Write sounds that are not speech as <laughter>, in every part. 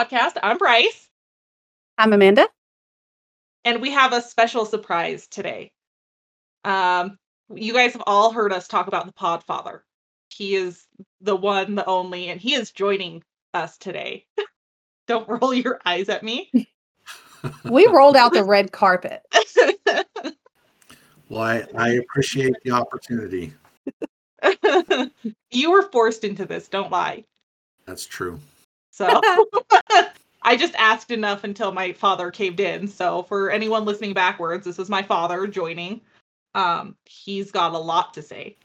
podcast. I'm Bryce, I'm Amanda. and we have a special surprise today. Um, you guys have all heard us talk about the Podfather. He is the one, the only, and he is joining us today. <laughs> Don't roll your eyes at me. <laughs> We rolled out the red carpet. <laughs> Well, I, I appreciate the opportunity. you were forced into this, don't lie. That's true. So <laughs> <laughs> I just asked enough until my father caved in. So for anyone listening backwards, this is my father joining. Um, he's got a lot to say.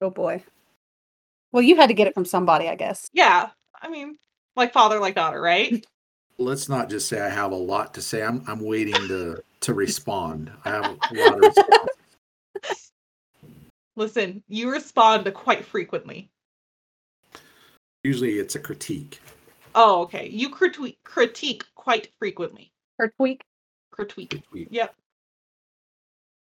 Oh boy. Well, you had to get it from somebody, I guess. Yeah, I mean, like father, like daughter, right? <laughs> Let's not just say I have a lot to say. I'm I'm waiting to to respond. I have a lot of responses. Listen, you respond quite frequently. Usually it's a critique. Oh, okay. You critique critique quite frequently. Her. Critique. Critique. Yep.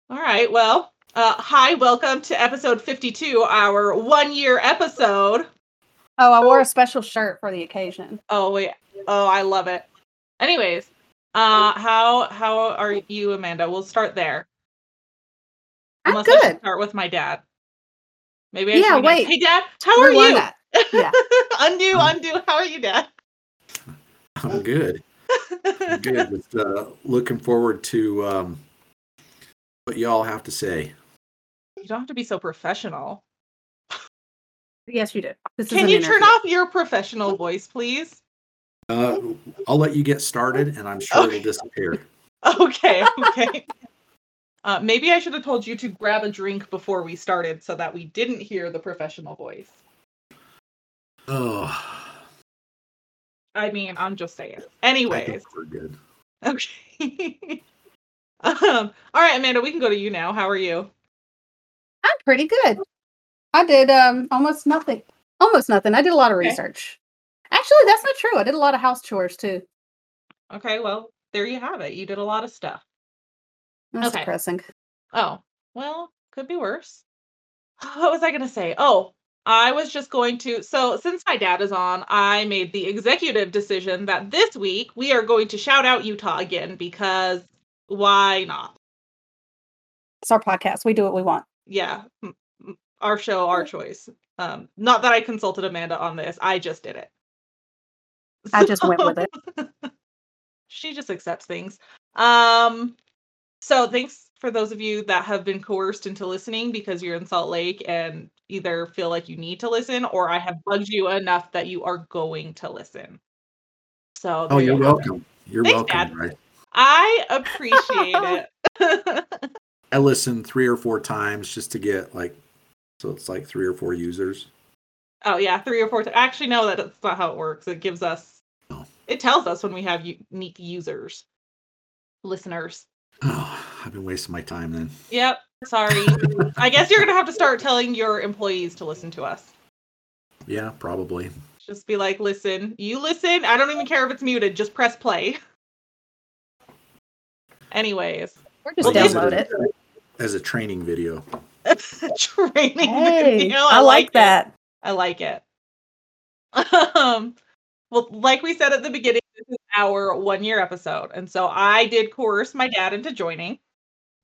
All right. Well, uh, hi, welcome to episode 52, our one year episode. Oh, I wore a special shirt for the occasion. Oh wait. Oh, I love it. Anyways, uh how how are you, Amanda? We'll start there. I'm Unless I should good. start with my dad. Maybe I Yeah, should wait. Hey dad, how are Rewind you? that. Yeah. <laughs> undo, undo. How are you, dad? I'm good. I'm good. <laughs> Just, uh, looking forward to um, what y'all have to say. You don't have to be so professional. Yes, you did. This Can you turn off your professional voice, please? Uh, I'll let you get started, and I'm sure Okay. it'll disappear. <laughs> Okay, okay. uh, maybe I should have told you to grab a drink before we started so that we didn't hear the professional voice. Oh, I mean, I'm just saying. I Anyways. we're good. Okay. <laughs> um, all right, Amanda, we can go to you now. How are you? I'm pretty good. I did um almost nothing. Almost nothing. I did a lot of Okay. research. Actually, that's not true. I did a lot of house chores too. Okay, well, there you have it. You did a lot of stuff. That's Okay. depressing. Oh, well, could be worse. <sighs> What was I going to say? Oh, I was just going to. So, since my dad is on, I made the executive decision that this week we are going to shout out Utah again because why not? It's our podcast. We do what we want. Yeah, our show, our choice. Um, not that I consulted Amanda on this, I just did it. I just went with it. <laughs> she just accepts things. Um, so thanks for those of you that have been coerced into listening because you're in Salt Lake and either feel like you need to listen or I have bugged you enough that you are going to listen. So Oh, you you're have it. welcome. You're Thanks, welcome. Dad. Right? I appreciate it. <laughs> I listened three or four times just to get like, so it's like three or four users. oh yeah, three or four. T- Actually, no, that's not how it works. It gives us. Oh. It tells us when we have unique users, listeners. Oh, <sighs> I've been wasting my time then. Yep. Sorry. I guess you're gonna have to start telling your employees to listen to us. Yeah, probably. Just be like, listen, you listen. I don't even care if it's muted. Just press play. Anyways, We're just Well, download this- it. As a training video. <laughs> training Hey, video. I, like it. that. I like it. <laughs> Um, well, like we said at the beginning, this is our one year episode. And so I did coerce my dad into joining.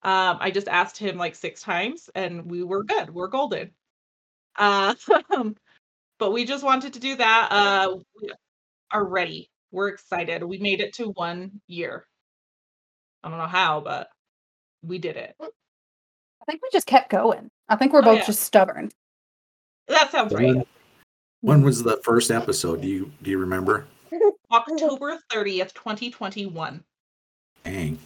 Um, I just asked him like six times and we were good. We're golden. Uh, <laughs> but we just wanted to do that. Uh, we are ready. We're excited. We made it to one year. I don't know how, but we did it. I think we just kept going. I think we're Oh, both yeah. just stubborn. That sounds right. When, when was the first episode? Do you do you remember? October 30th, 2021. Dang.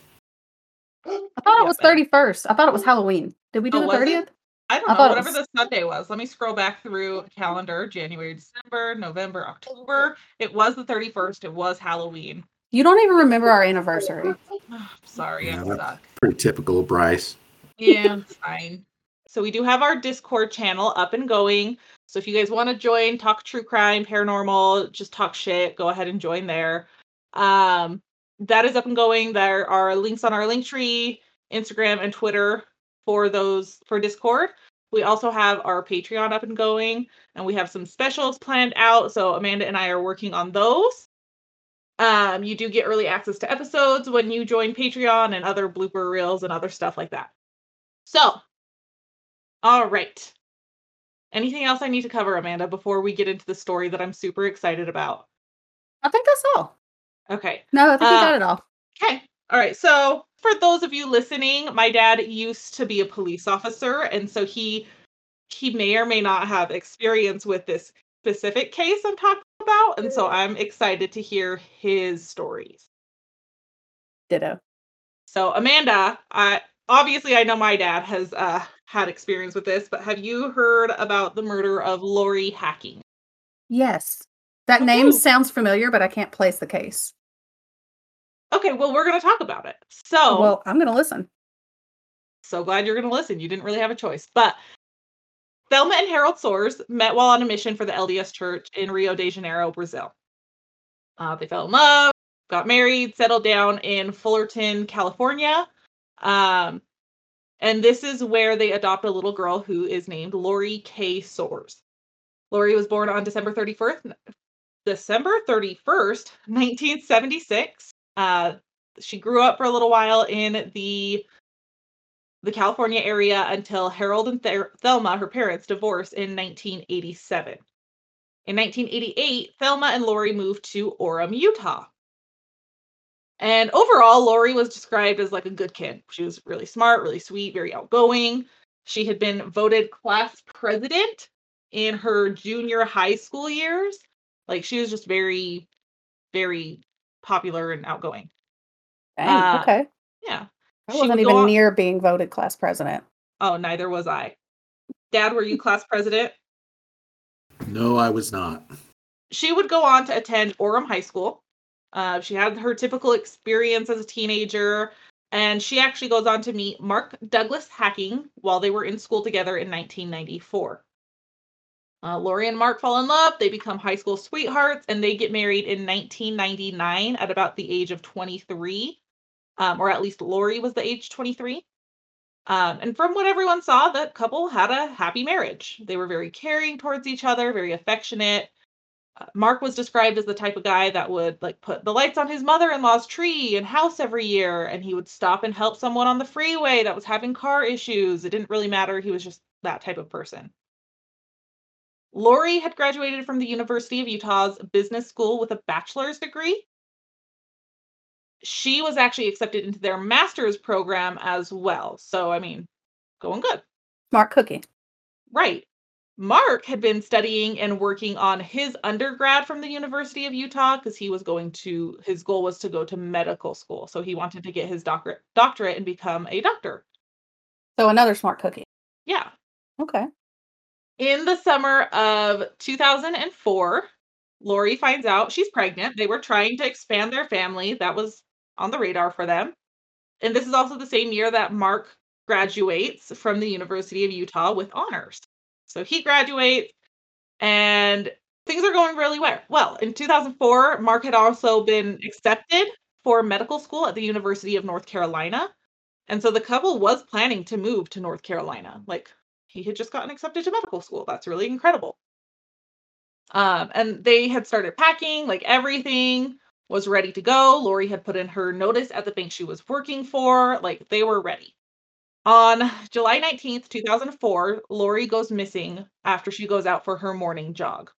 I thought it was but- 31st. I thought it was Halloween. Did we do Oh, the 30th? I don't I know, thought whatever was- the Sunday was. Let me scroll back through calendar. January, December, November, October. It was the 31st. It was Halloween. You don't even remember our anniversary. <sighs> Sorry, Yeah, I suck. Pretty typical of Bryce. Yeah, <laughs> fine. So we do have our Discord channel up and going. So if you guys want to join, talk true crime, paranormal, just talk shit, go ahead and join there. Um, that is up and going. There are links on our link tree, Instagram, and Twitter for those for Discord. We also have our Patreon up and going, and we have some specials planned out. So Amanda and I are working on those. Um, you do get early access to episodes when you join Patreon and other blooper reels and other stuff like that. So, all right. Anything else I need to cover, Amanda, before we get into the story that I'm super excited about? I think that's all. Okay. No, I think you Uh, got it all. Okay. All right. So, for those of you listening, my dad used to be a police officer, and so he he may or may not have experience with this specific case I'm talking about, and so I'm excited to hear his stories. Ditto. So, Amanda, I obviously I know my dad has uh, had experience with this, but have you heard about the murder of Lori Hacking? Yes. That name sounds familiar, but I can't place the case. Okay, well, we're going to talk about it. So, Well, I'm going to listen. so glad you're going to listen. You didn't really have a choice. But Thelma and Harold Soares met while on a mission for the LDS Church in Rio de Janeiro, Brazil. Uh, they fell in love, got married, settled down in Fullerton, California. Um, and this is where they adopt a little girl who is named Lori K. Soares. Lori was born on December 31st, December 31st, 1976. Uh, she grew up for a little while in the the California area until Harold and Thelma, her parents, divorced in 1987. In 1988, Thelma and Lori moved to Orem, Utah. And overall, Lori was described as like a good kid. She was really smart, really sweet, very outgoing. She had been voted class president in her junior high school years. Like she was just very, very popular and outgoing. Dang, Uh, okay. Yeah. I she wasn't even on- near being voted class president. Oh, neither was I. Dad, were you class president? No, I was not. She would go on to attend Orem High School. Uh, she had her typical experience as a teenager, and she actually goes on to meet Mark Douglas Hacking while they were in school together in 1994. Uh, Lori and Mark fall in love. They become high school sweethearts, and they get married in 1999 at about the age of 23, um, or at least Lori was the age 23. Um, and from what everyone saw, the couple had a happy marriage. They were very caring towards each other, very affectionate. Uh, Mark was described as the type of guy that would like put the lights on his mother-in-law's tree and house every year, and he would stop and help someone on the freeway that was having car issues. It didn't really matter. He was just that type of person. Lori had graduated from the University of Utah's business school with a bachelor's degree. She was actually accepted into their master's program as well. So, I mean, going good. Smart cookie. Right. Mark had been studying and working on his undergrad from the University of Utah because he was going to his goal was to go to medical school. So he wanted to get his doctorate doctorate and become a doctor. So another smart cookie. Yeah. Okay. In the summer of 2004, Lori finds out she's pregnant. They were trying to expand their family. That was on the radar for them. And this is also the same year that Mark graduates from the University of Utah with honors. So he graduates and things are going really well. Well, in 2004, Mark had also been accepted for medical school at the University of North Carolina. And so the couple was planning to move to North Carolina. Like he had just gotten accepted to medical school. That's really incredible. Um, and they had started packing, like everything was ready to go. Lori had put in her notice at the bank she was working for. Like they were ready. On July 19th, 2004, Lori goes missing after she goes out for her morning jog.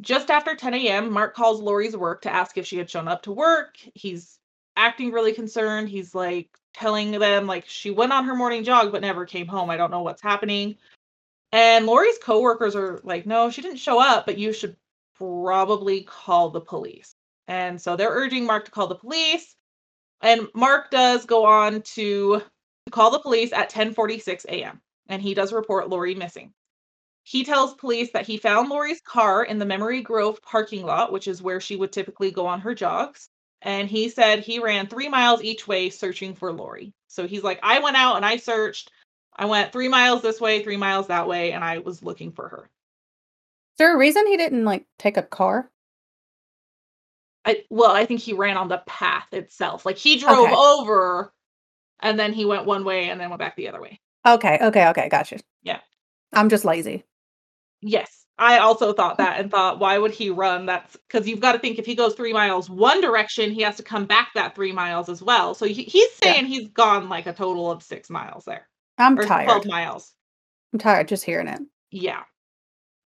Just after 10 a.m., Mark calls Lori's work to ask if she had shown up to work. He's acting really concerned. He's like telling them like she went on her morning jog but never came home. I don't know what's happening. And Lori's coworkers are like, "No, she didn't show up, but you should probably call the police." And so they're urging Mark to call the police. And Mark does go on to call the police at 10:46 a.m. and he does report Lori missing. He tells police that he found Lori's car in the Memory Grove parking lot, which is where she would typically go on her jogs. And he said he ran three miles each way searching for Lori. So he's like, I went out and I searched. I went three miles this way, three miles that way, and I was looking for her. Is there a reason he didn't like take a car? I well, I think he ran on the path itself. Like he drove Okay. over and then he went one way and then went back the other way. Okay, okay, okay, gotcha. Yeah. I'm just lazy. Yes. I also thought that and thought, why would he run? That's because you've got to think if he goes three miles one direction, he has to come back that three miles as well. So he, he's Yeah. saying he's gone like a total of six miles there I'm tired. 12 miles. I'm tired just hearing it. Yeah.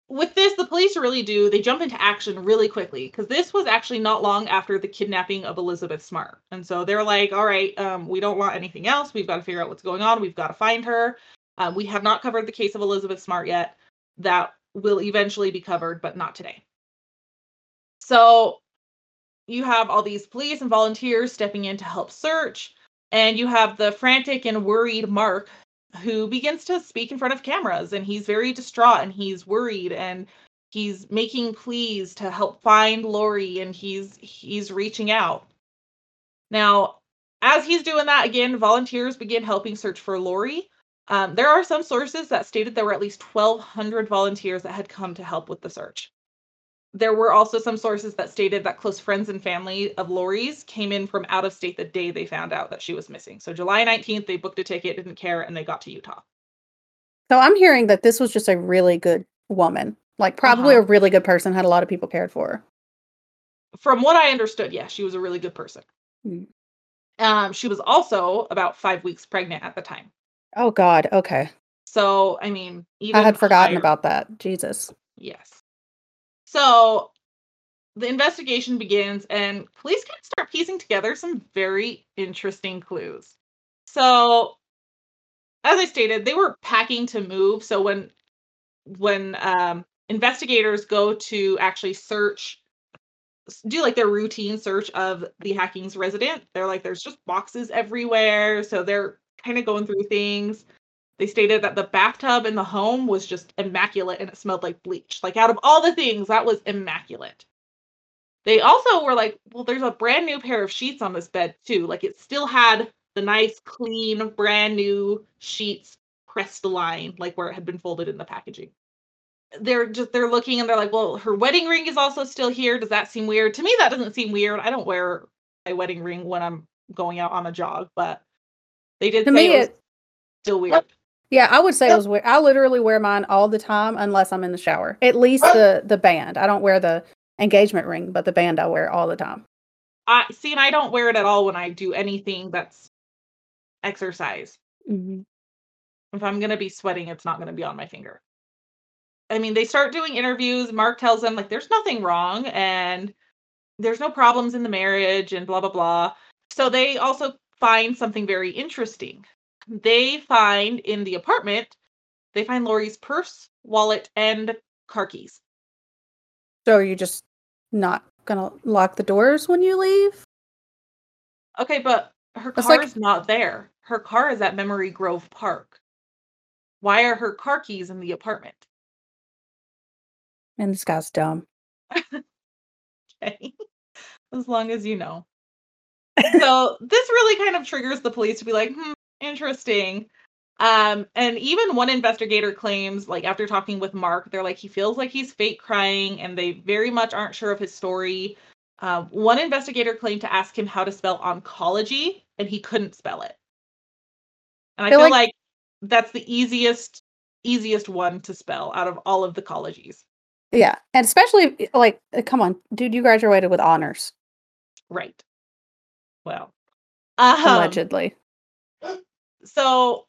With this, the police really do, they jump into action really quickly because this was actually not long after the kidnapping of Elizabeth Smart. And so they're like, all right, um, we don't want anything else. We've got to figure out what's going on. We've got to find her. Um, we have not covered the case of Elizabeth Smart yet. That will eventually be covered, but not today. So you have all these police and volunteers stepping in to help search. And you have the frantic and worried Mark who begins to speak in front of cameras and he's very distraught and he's worried and he's making pleas to help find Lori and he's he's reaching out. Now, as he's doing that again, volunteers begin helping search for Lori. Um, there are some sources that stated there were at least 1,200 volunteers that had come to help with the search. There were also some sources that stated that close friends and family of Lori's came in from out of state the day they found out that she was missing. So July 19th, they booked a ticket, didn't care, and they got to Utah. So I'm hearing that this was just a really good woman. Like probably Uh-huh. a really good person, had a lot of people cared for her. From what I understood, yes, she was a really good person. Mm. Um, she was also about five weeks pregnant at the time. Oh God. Okay. So, I mean, even I had forgotten higher- about that. Jesus. Yes. So the investigation begins, and police can start piecing together some very interesting clues. So, as I stated, they were packing to move. So when when um, investigators go to actually search, do like their routine search of the Hacking's resident, they're like, there's just boxes everywhere. So they're kind of going through things. They stated that the bathtub in the home was just immaculate and it smelled like bleach. Like out of all the things, that was immaculate. They also were like, well, there's a brand new pair of sheets on this bed too. Like it still had the nice, clean, brand new sheets pressed line, like where it had been folded in the packaging. They're just they're looking and they're like, well, her wedding ring is also still here. Does that seem weird? To me, that doesn't seem weird. I don't wear a wedding ring when I'm going out on a jog, but they did To say me, it was it still weird. yeah, I would say it was weird. I literally wear mine all the time unless I'm in the shower. At least the the band. I don't wear the engagement ring, but the band I wear all the time. I see, and I don't wear it at all when I do anything that's exercise. Mhm. If I'm gonna be sweating, it's not gonna be on my finger. I mean, they start doing interviews. Mark tells them like there's nothing wrong and there's no problems in the marriage and blah blah blah. So they also find something very interesting. They find in the apartment, they find Lori's purse, wallet, and car keys. So are you just not gonna lock the doors when you leave? Okay, but her car like- is not there. Her car is at Memory Grove Park. Why are her car keys in the apartment? And this guy's dumb. <laughs> Okay. as long as you know. So this really kind of triggers the police to be like, hmm, interesting. Um, and even one investigator claims, like after talking with Mark, they're like, he feels like he's fake crying, and they very much aren't sure of his story. Um, one investigator claimed to ask him how to spell oncology, and he couldn't spell it. And I Feel feel like- like that's the easiest, easiest one to spell out of all of the colleges. Yeah, and especially like, come on, dude, you graduated with honors Right. Well, um, allegedly. So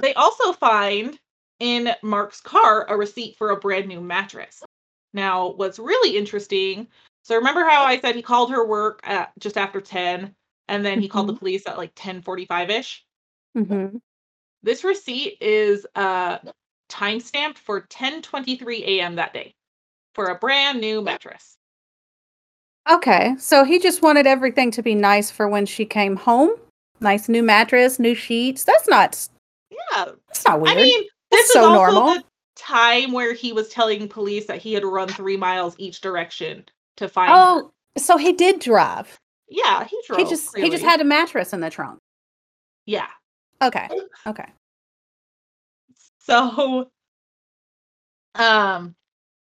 they also find in Mark's car a receipt for a brand new mattress. Now, what's really interesting, so remember how I said he called her work at just after 10 and then he called the police at like 10:45ish? hmm This receipt is uh time stamped for 10:23 a.m. that day for a brand new mattress. Okay, so he just wanted everything to be nice for when she came home. Nice new mattress, new sheets. That's not. Yeah, That's not weird. I mean, That's this is so also normal. the time where he was telling police that he had run three miles each direction to find. her. oh, so he did drive. yeah, he drove. he just he just had a mattress in the trunk. yeah. Okay, okay. So, um,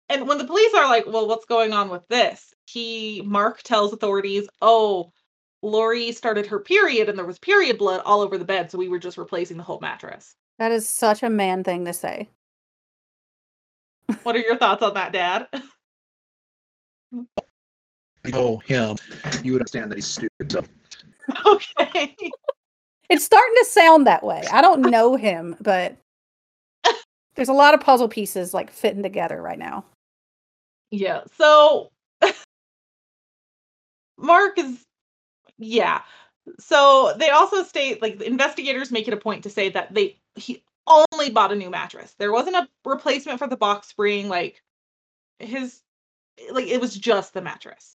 and when the police are like, "Well, what's going on with this?" He Mark tells authorities, "Oh, Lori started her period, and there was period blood all over the bed, so we were just replacing the whole mattress." That is such a man thing to say. What are your thoughts on that, Dad? You know him, you would understand that he's stupid. So okay. <laughs> It's starting to sound that way. I don't know him, but <laughs> there's a lot of puzzle pieces like fitting together right now. Yeah. So Mark is yeah. So they also state like investigators make it a point to say that they he only bought a new mattress. There wasn't a replacement for the box spring like his like it was just the mattress.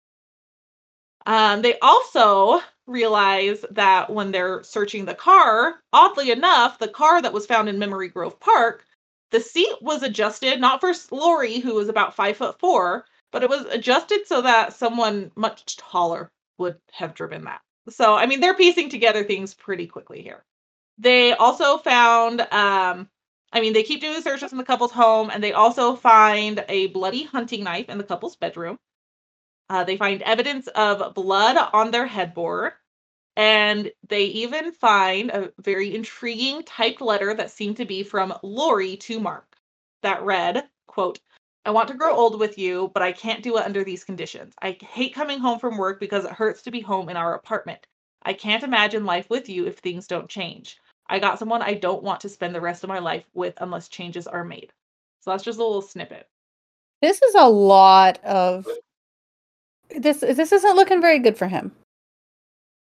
Um they also realize that when they're searching the car, oddly enough, the car that was found in Memory Grove Park, the seat was adjusted not for Lori, who was about five foot four, but it was adjusted so that someone much taller would have driven that. So, I mean, they're piecing together things pretty quickly here. They also found, um, I mean, they keep doing searches in the couple's home, and they also find a bloody hunting knife in the couple's bedroom. Uh, they find evidence of blood on their headboard. And they even find a very intriguing typed letter that seemed to be from Lori to Mark that read, quote, I want to grow old with you, but I can't do it under these conditions. I hate coming home from work because it hurts to be home in our apartment. I can't imagine life with you if things don't change. I got someone I don't want to spend the rest of my life with unless changes are made. So that's just a little snippet. This is a lot of this this isn't looking very good for him.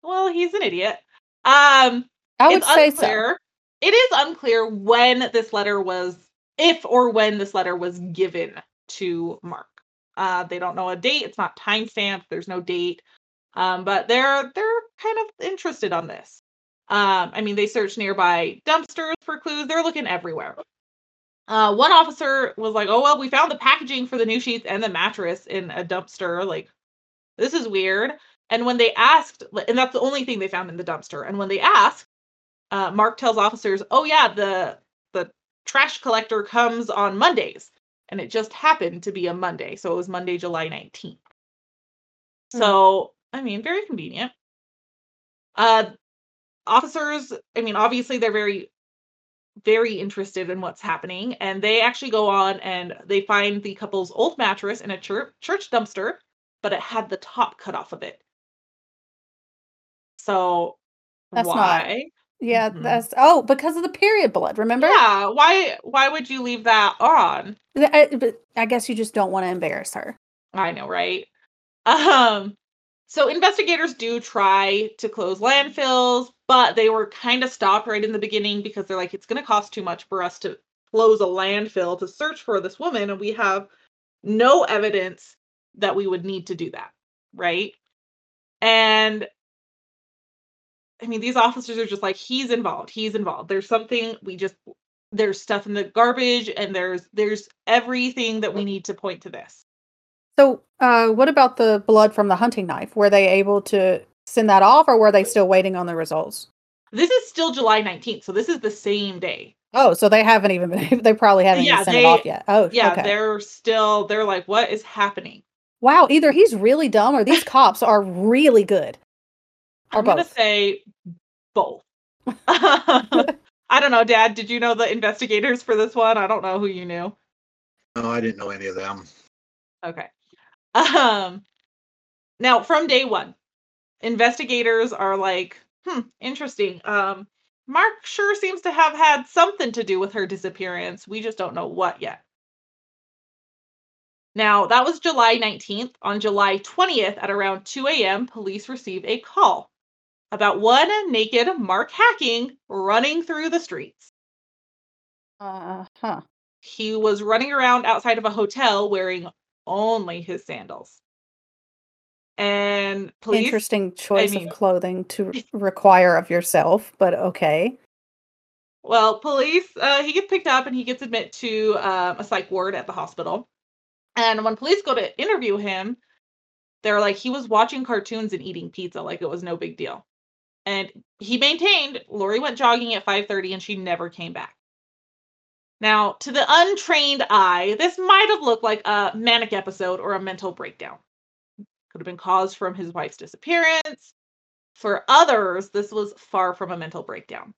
Well, he's an idiot. Um I would say unclear. It is unclear when this letter was, if or when this letter was given to Mark. Uh, they don't know a date. It's not time stamped. There's no date. Um, but they're they're kind of interested on this. Um, I mean, they searched nearby dumpsters for clues. They're looking everywhere. Uh, one officer was like, "Oh well, we found the packaging for the new sheets and the mattress in a dumpster. Like, this is weird." And when they asked, and that's the only thing they found in the dumpster. And when they asked, uh, Mark tells officers, "Oh yeah, the the trash collector comes on Mondays, and it just happened to be a Monday, so it was Monday, July nineteenth. Hmm. So I mean, very convenient. Uh, officers, I mean, obviously they're very, very interested in what's happening, and they actually go on and they find the couple's old mattress in a church church dumpster, but it had the top cut off of it. So That's not- why? Yeah, Mhm. that's oh, because of the period blood, remember? Yeah, why why would you leave that on? I, but I guess you just don't want to embarrass her. I know, right? Um so investigators do try to close landfills, but they were kind of stopped right in the beginning because they're like it's going to cost too much for us to close a landfill to search for this woman and we have no evidence that we would need to do that, right? And I mean, these officers are just like, he's involved. He's involved. There's something we just there's stuff in the garbage and there's there's everything that we need to point to this. So, uh, what about the blood from the hunting knife? Were they able to send that off, or were they still waiting on the results? This is still July 19th, so this is the same day. Oh, so they haven't even been. <laughs> They probably haven't Yeah, even sent they- it off yet. Oh, Yeah, okay. they're still they're like, what is happening? Wow, either he's really dumb or these cops are really good. Or I'm gonna say both. <laughs> I don't know, Dad. Did you know the investigators for this one? I don't know who you knew. no, I didn't know any of them. Okay. Um now from day one, investigators are like, hmm, interesting. Um Mark sure seems to have had something to do with her disappearance. We just don't know what yet. Now, that was July 19th. On July 20th, at around 2 a.m., police received a call about one naked Mark Hacking running through the streets. Uh huh. He was running around outside of a hotel wearing only his sandals. And police Interesting choice mean- of clothing to <laughs> require of yourself, but okay. Well, police, uh, he gets picked up and he gets admitted to um, a psych ward at the hospital. And when police go to interview him, they're like, he was watching cartoons and eating pizza like it was no big deal. And he maintained Lori went jogging at 5:30 and she never came back. Now, to the untrained eye, this might have looked like a manic episode or a mental breakdown. Could have been caused from his wife's disappearance. For others, this was far from a mental breakdown.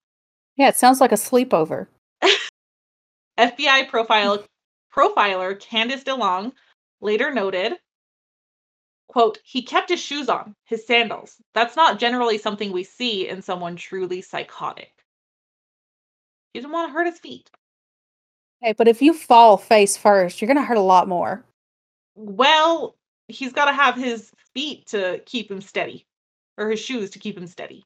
Yeah, it sounds like a sleepover. <laughs> FBI profile profiler Candice DeLong later noted, quote, he kept his shoes on, his sandals. That's not generally something we see in someone truly psychotic. He didn't want to hurt his feet. Hey, but if you fall face first, you're gonna hurt a lot more. Well, he's got to have his feet to keep him steady, or his shoes to keep him steady.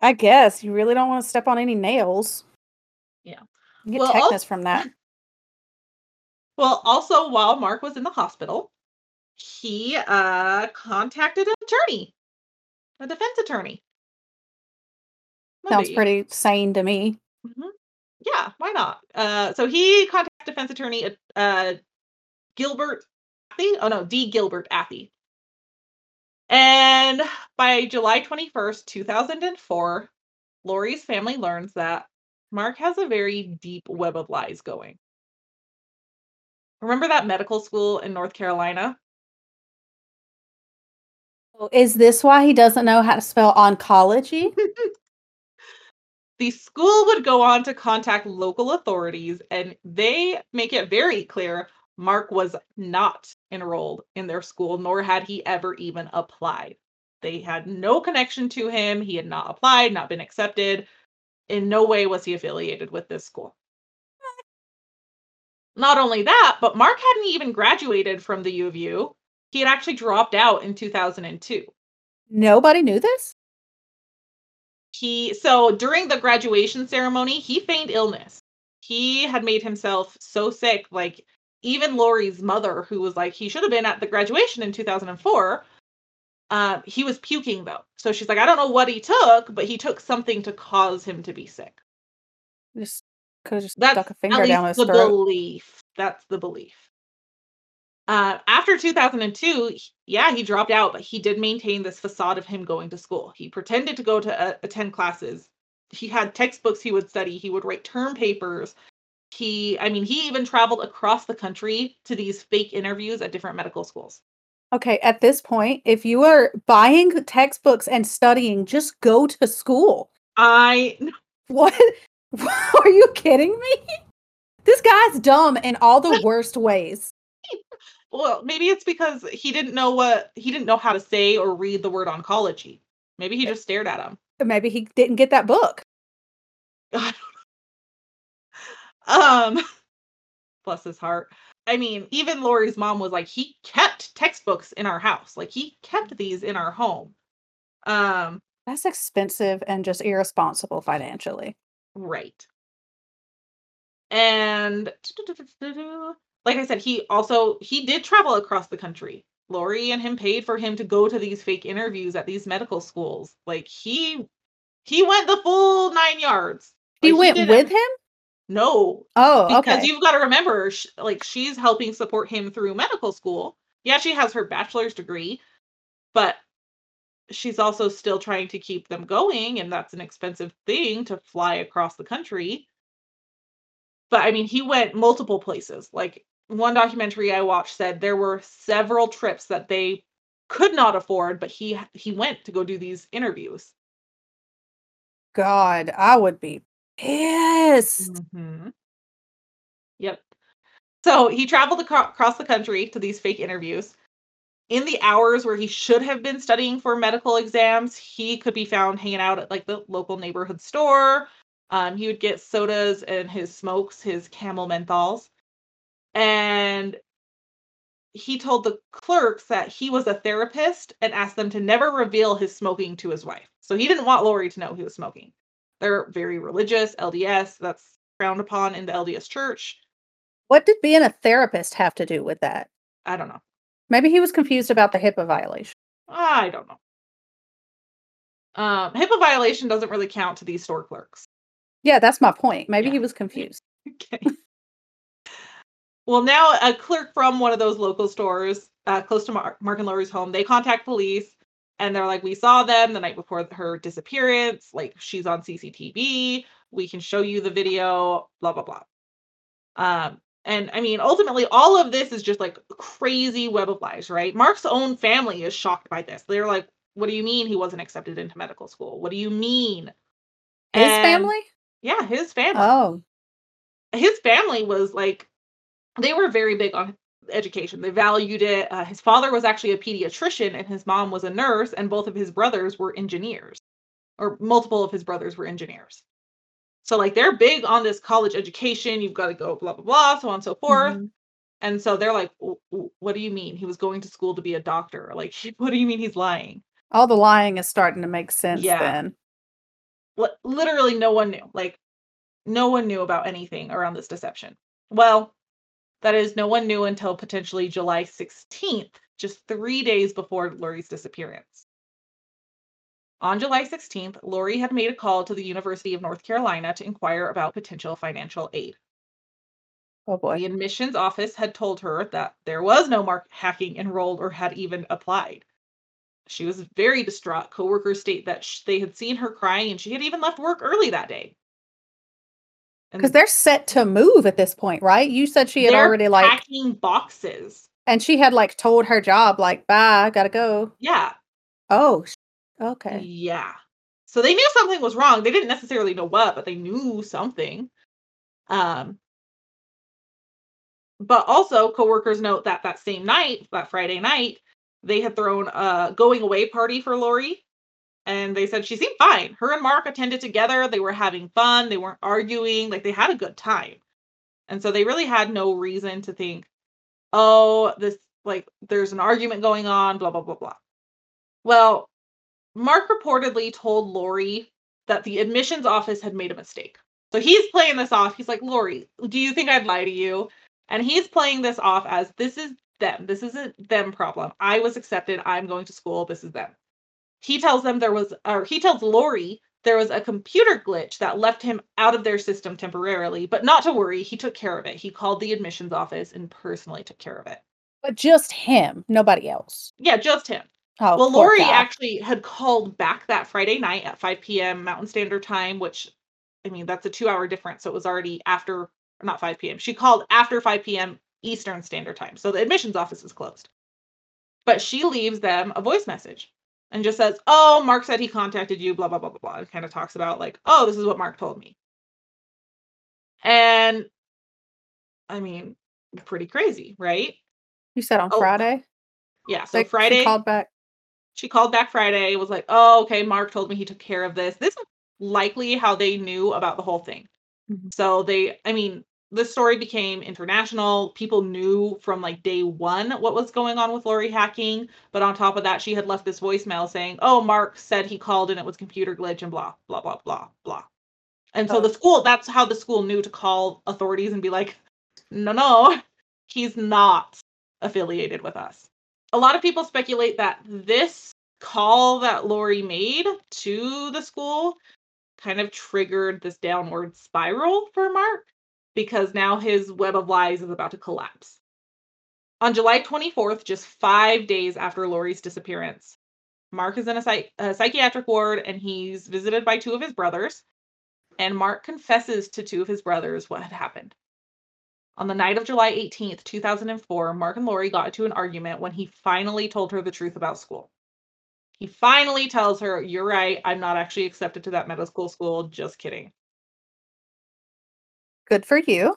I guess you really don't want to step on any nails. Yeah. You get Well, tetanus from that. <laughs> Well, also while Mark was in the hospital, he uh contacted an attorney, a defense attorney. Sounds pretty sane to me. Mhm. Yeah, why not? Uh, so he contacted defense attorney uh Gilbert Athay. Oh no, D. Gilbert Athay. And by July 21st, 2004, Lori's family learns that Mark has a very deep web of lies going. Remember that medical school in North Carolina? Is this why he doesn't know how to spell oncology? The school would go on to contact local authorities, and they make it very clear Mark was not enrolled in their school, nor had he ever even applied. They had no connection to him. He had not applied, not been accepted. In no way was he affiliated with this school. Not only that, but Mark hadn't even graduated from the U of U. He had actually dropped out in 2002. Nobody knew this? he so during the graduation ceremony he feigned illness he had made himself so sick like even lori's mother who was like he should have been at the graduation in 2004 uh, he was puking though so she's like i don't know what he took but he took something to cause him to be sick Just could have just that's stuck a finger down least his the throat. belief that's the belief uh, after 2002 yeah he dropped out but he did maintain this facade of him going to school he pretended to go to uh, attend classes he had textbooks he would study he would write term papers he i mean he even traveled across the country to these fake interviews at different medical schools Okay, at this point, if you are buying textbooks and studying, just go to school. i What? <laughs> Are you kidding me? This guy's dumb in all the worst ways. Well maybe it's because he didn't know what he didn't know how to say or read the word oncology maybe he just stared at him Maybe he didn't get that book. <laughs> Um, <laughs> bless his heart. I mean, even Lori's mom was like, he kept textbooks in our house. Like he kept these in our home. Um, That's expensive and just irresponsible financially. right. And like I said, he also he did travel across the country. Lori and him paid for him to go to these fake interviews at these medical schools. Like he he went the full nine yards. He went didn't- with him? No, Oh, okay. because okay. you've got to remember sh- like she's helping support him through medical school yeah she has her bachelor's degree but she's also still trying to keep them going and that's an expensive thing to fly across the country but i mean he went multiple places like one documentary i watched said there were several trips that they could not afford but he he went to go do these interviews God, I would be pissed. Mhm. Yep. So he traveled across the country to these fake interviews. In the hours where he should have been studying for medical exams, he could be found hanging out at like the local neighborhood store. Um, he would get sodas and his smokes, his camel menthols. And he told the clerks that he was a therapist and asked them to never reveal his smoking to his wife. So he didn't want Lori to know he was smoking. They're very religious, LDS, that's frowned upon in the LDS church. What did being a therapist have to do with that? I don't know. Maybe he was confused about the HIPAA violation. I don't know. Um, HIPAA violation doesn't really count to these store clerks. Yeah, that's my point. Maybe Yeah. he was confused. <laughs> Okay. Well, now a clerk from one of those local stores uh, close to Mark, Mark and Lori's home, they contact police and they're like, "We saw them the night before her disappearance. Like she's on CCTV. We can show you the video. Blah blah blah." Um, and I mean, ultimately, all of this is just like crazy web of lies, right? Mark's own family is shocked by this. They're like, "What do you mean he wasn't accepted into medical school? What do you mean?" His And- family? Yeah, his family. Oh, his family was like they were very big on education. They valued it. Uh, his father was actually a pediatrician and his mom was a nurse and both of his brothers were engineers. Or multiple of his brothers were engineers. So like they're big on this college education, you've got to go blah blah blah so on and so forth. mhm. And so they're like, "W- w- "What do you mean? He was going to school to be a doctor? Like, <laughs> what do you mean he's lying?" all the lying is starting to make sense Yeah. then. Li- Literally, no one knew. Like, no one knew about anything around this deception. Well, that is, no one knew until potentially July 16th, just three days before Lori's disappearance. On July 16th, Lori had made a call to the University of North Carolina to inquire about potential financial aid. Oh boy. The admissions office had told her that there was no mark hacking enrolled or had even applied. She was very distraught. Coworkers state that sh- they had seen her crying and she had even left work early that day. Because they're set to move at this point, right? You said she had already like, packing boxes. and she had like told her job, like, bye, gotta go. Yeah, Oh, okay. yeah. So they knew something was wrong. They didn't necessarily know what, but they knew something. Um, but also coworkers note that that same night, that Friday night, they had thrown a going away party for Lori. And they said she seemed fine. Her and Mark attended together. They were having fun. They weren't arguing. Like they had a good time. And so they really had no reason to think, oh, this, like, there's an argument going on, blah, blah, blah, blah. Well, Mark reportedly told Lori that the admissions office had made a mistake. So he's playing this off. He's like, Lori, do you think I'd lie to you? And he's playing this off as this is them. This isn't them problem. I was accepted. I'm going to school. This is them. He tells them there was, or he tells Lori there was a computer glitch that left him out of their system temporarily, but not to worry. He took care of it. He called the admissions office and personally took care of it. But just him, nobody else. Yeah, just him. Oh, well, Lori guy. actually had called back that Friday night at 5 p.m. Mountain Standard Time, which, I mean, that's a two hour difference. So it was already after, not 5 p.m. She called after 5 p.m. Eastern Standard Time. So the admissions office is closed. But she leaves them a voice message and just says, Oh, Mark said he contacted you, blah, blah, blah, blah, blah. And kind of talks about, like, oh, this is what Mark told me. And I mean, pretty crazy, right? You said on Oh, Friday. Yeah. So Like, she Friday. called back. she called back Friday, was like, oh, okay, Mark told me he took care of this. This is likely how they knew about the whole thing. Mhm. So they, I mean, the story became international. People knew from like day one what was going on with Lori hacking. But on top of that, she had left this voicemail saying, oh, Mark said he called and it was computer glitch and blah, blah, blah, blah, blah. And so Oh. the school, that's how the school knew to call authorities and be like, no, no, he's not affiliated with us. A lot of people speculate that this call that Lori made to the school kind of triggered this downward spiral for Mark because now his web of lies is about to collapse. On July 24th, just five days after Lori's disappearance, Mark is in a, psych- a psychiatric ward and he's visited by two of his brothers. And Mark confesses to two of his brothers what had happened. On the night of July 18th, 2004, Mark and Lori got into an argument when he finally told her the truth about school. He finally tells her, You're right, I'm not actually accepted to that medical school. Just kidding. Good for you.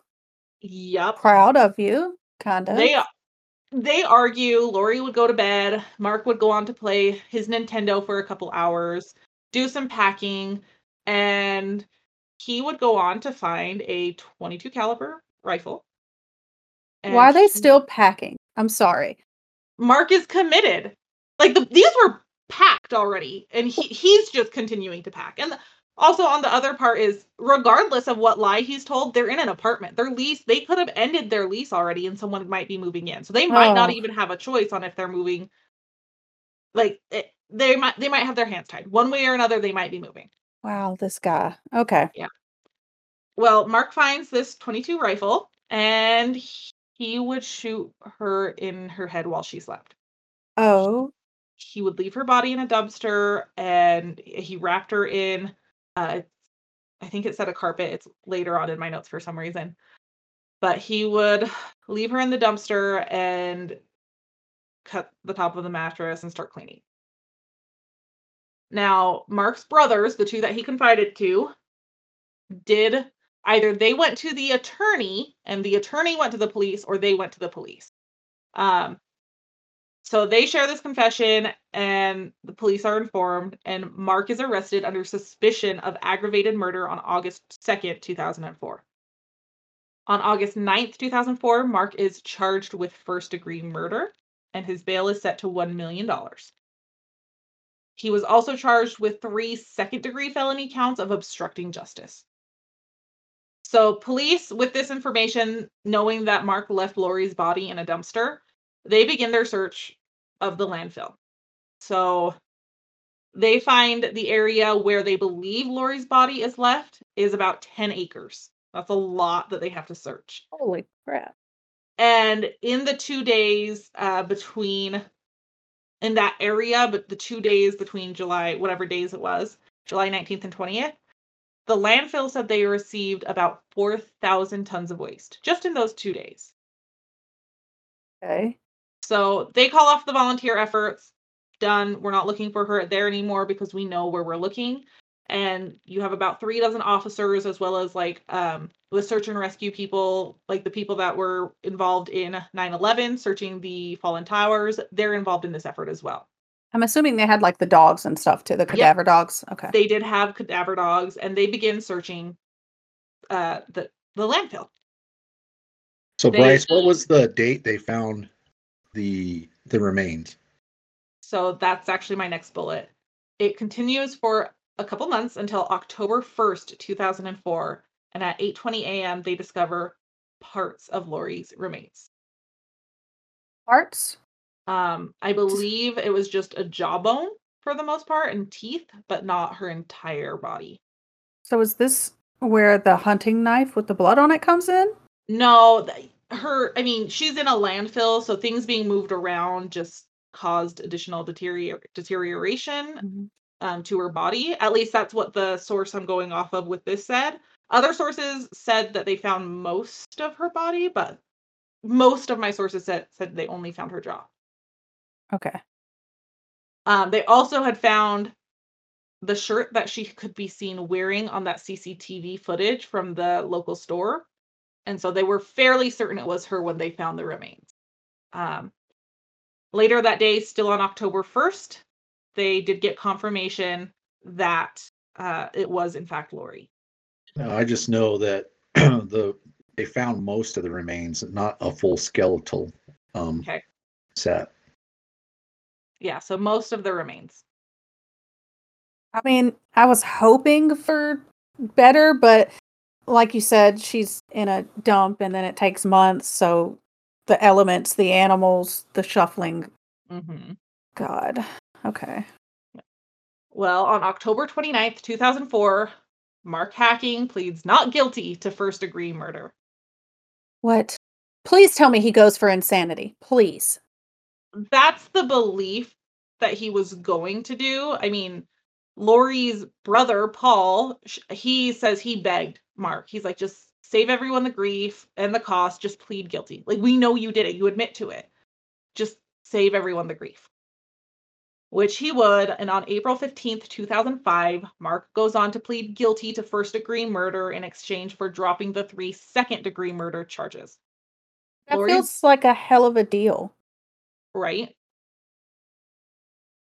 Yup. Proud of you, kind of. They they argue. Lori would go to bed. Mark would go on to play his Nintendo for a couple hours, do some packing, and he would go on to find a 22 caliber rifle. Why are they still packing? I'm sorry. Mark is committed. Like the, these were packed already, and he, he's just continuing to pack. And also on the other part is, regardless of what lie he's told, they're in an apartment. Their lease, they could have ended their lease already, and someone might be moving in. So they might not Oh. even have a choice on if they're moving. Like it, they might, they might have their hands tied. One way or another, they might be moving. Wow, this guy. Okay. Yeah. Well, Mark finds this 22 rifle, and he would shoot her in her head while she slept. Oh, he would leave her body in a dumpster and he wrapped her in uh i think it said a carpet it's later on in my notes for some reason but he would <sighs> leave her in the dumpster and cut the top of the mattress and start cleaning now mark's brothers the two that he confided to did either they went to the attorney and the attorney went to the police or they went to the police. Um, so they share this confession and the police are informed and Mark is arrested under suspicion of aggravated murder on August 2nd, 2004. On August 9th, 2004, Mark is charged with first degree murder and his bail is set to $1 million. He was also charged with three second degree felony counts of obstructing justice. So, police, with this information, knowing that Mark left Lori's body in a dumpster, they begin their search of the landfill. So, they find the area where they believe Lori's body is left is about 10 acres. That's a lot that they have to search. Holy crap. And in the two days uh, between, in that area, but the two days between July, whatever days it was, July 19th and 20th, the landfill said they received about 4,000 tons of waste just in those two days. Okay. So they call off the volunteer efforts. Done. We're not looking for her there anymore because we know where we're looking. And you have about three dozen officers, as well as like um, the search and rescue people, like the people that were involved in 9 11, searching the fallen towers. They're involved in this effort as well. I'm assuming they had like the dogs and stuff too, the cadaver dogs. Okay. They did have cadaver dogs, and they begin searching uh, the the landfill. So They- Bryce, what was the date they found the the remains? So that's actually my next bullet. It continues for a couple months until October 1st, 2004, and at 8:20 a.m. they discover parts of Lori's remains. Parts? Um, I believe it was just a jawbone for the most part and teeth, but not her entire body. So is this where the hunting knife with the blood on it comes in? No, th- her, I mean, she's in a landfill, so things being moved around just caused additional deterior- deterioration um, to her body. At least that's what the source I'm going off of with this said. Other sources said that they found most of her body, but most of my sources said said they only found her jaw. Okay. Um, they also had found the shirt that she could be seen wearing on that CCTV footage from the local store. And so they were fairly certain it was her when they found the remains. Um, later that day, still on October 1st, they did get confirmation that uh, it was, in fact, Lori. No, I just know that <clears throat> the they found most of the remains, not a full skeletal um Okay. set. Yeah, so most of the remains. I mean, I was hoping for better, but like you said, she's in a dump and then it takes months. So the elements, the animals, the shuffling. hmm God. Okay. Well, on October 29th, 2004, Mark Hacking pleads not guilty to first degree murder. What? Please tell me he goes for insanity. Please. that's the belief that he was going to do. I mean, Lori's brother, Paul, he says he begged Mark. He's like, just save everyone the grief and the cost, just plead guilty. Like, we know you did it, you admit to it. Just save everyone the grief. Which he would. And on April 15th, 2005, Mark goes on to plead guilty to first degree murder in exchange for dropping the three second degree murder charges. That feels like a hell of a deal. Right?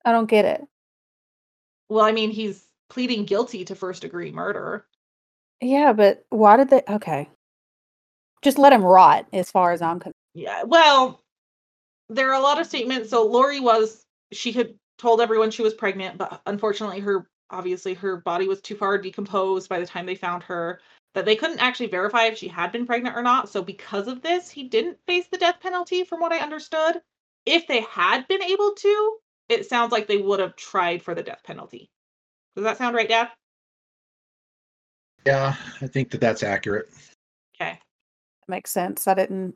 I don't get it. Well, I mean, he's pleading guilty to first degree murder. Yeah, but why did they? Okay. Just let him rot, as far as I'm concerned. Yeah. Well, there are a lot of statements. So Lori was she had told everyone she was pregnant, but unfortunately her obviously her body was too far decomposed by the time they found her that they couldn't actually verify if she had been pregnant or not. So because of this, he didn't face the death penalty from what I understood. If they had been able to, it sounds like they would have tried for the death penalty. Does that sound right, Dad? Yeah, I think that that's accurate. Okay. Makes sense. I didn't.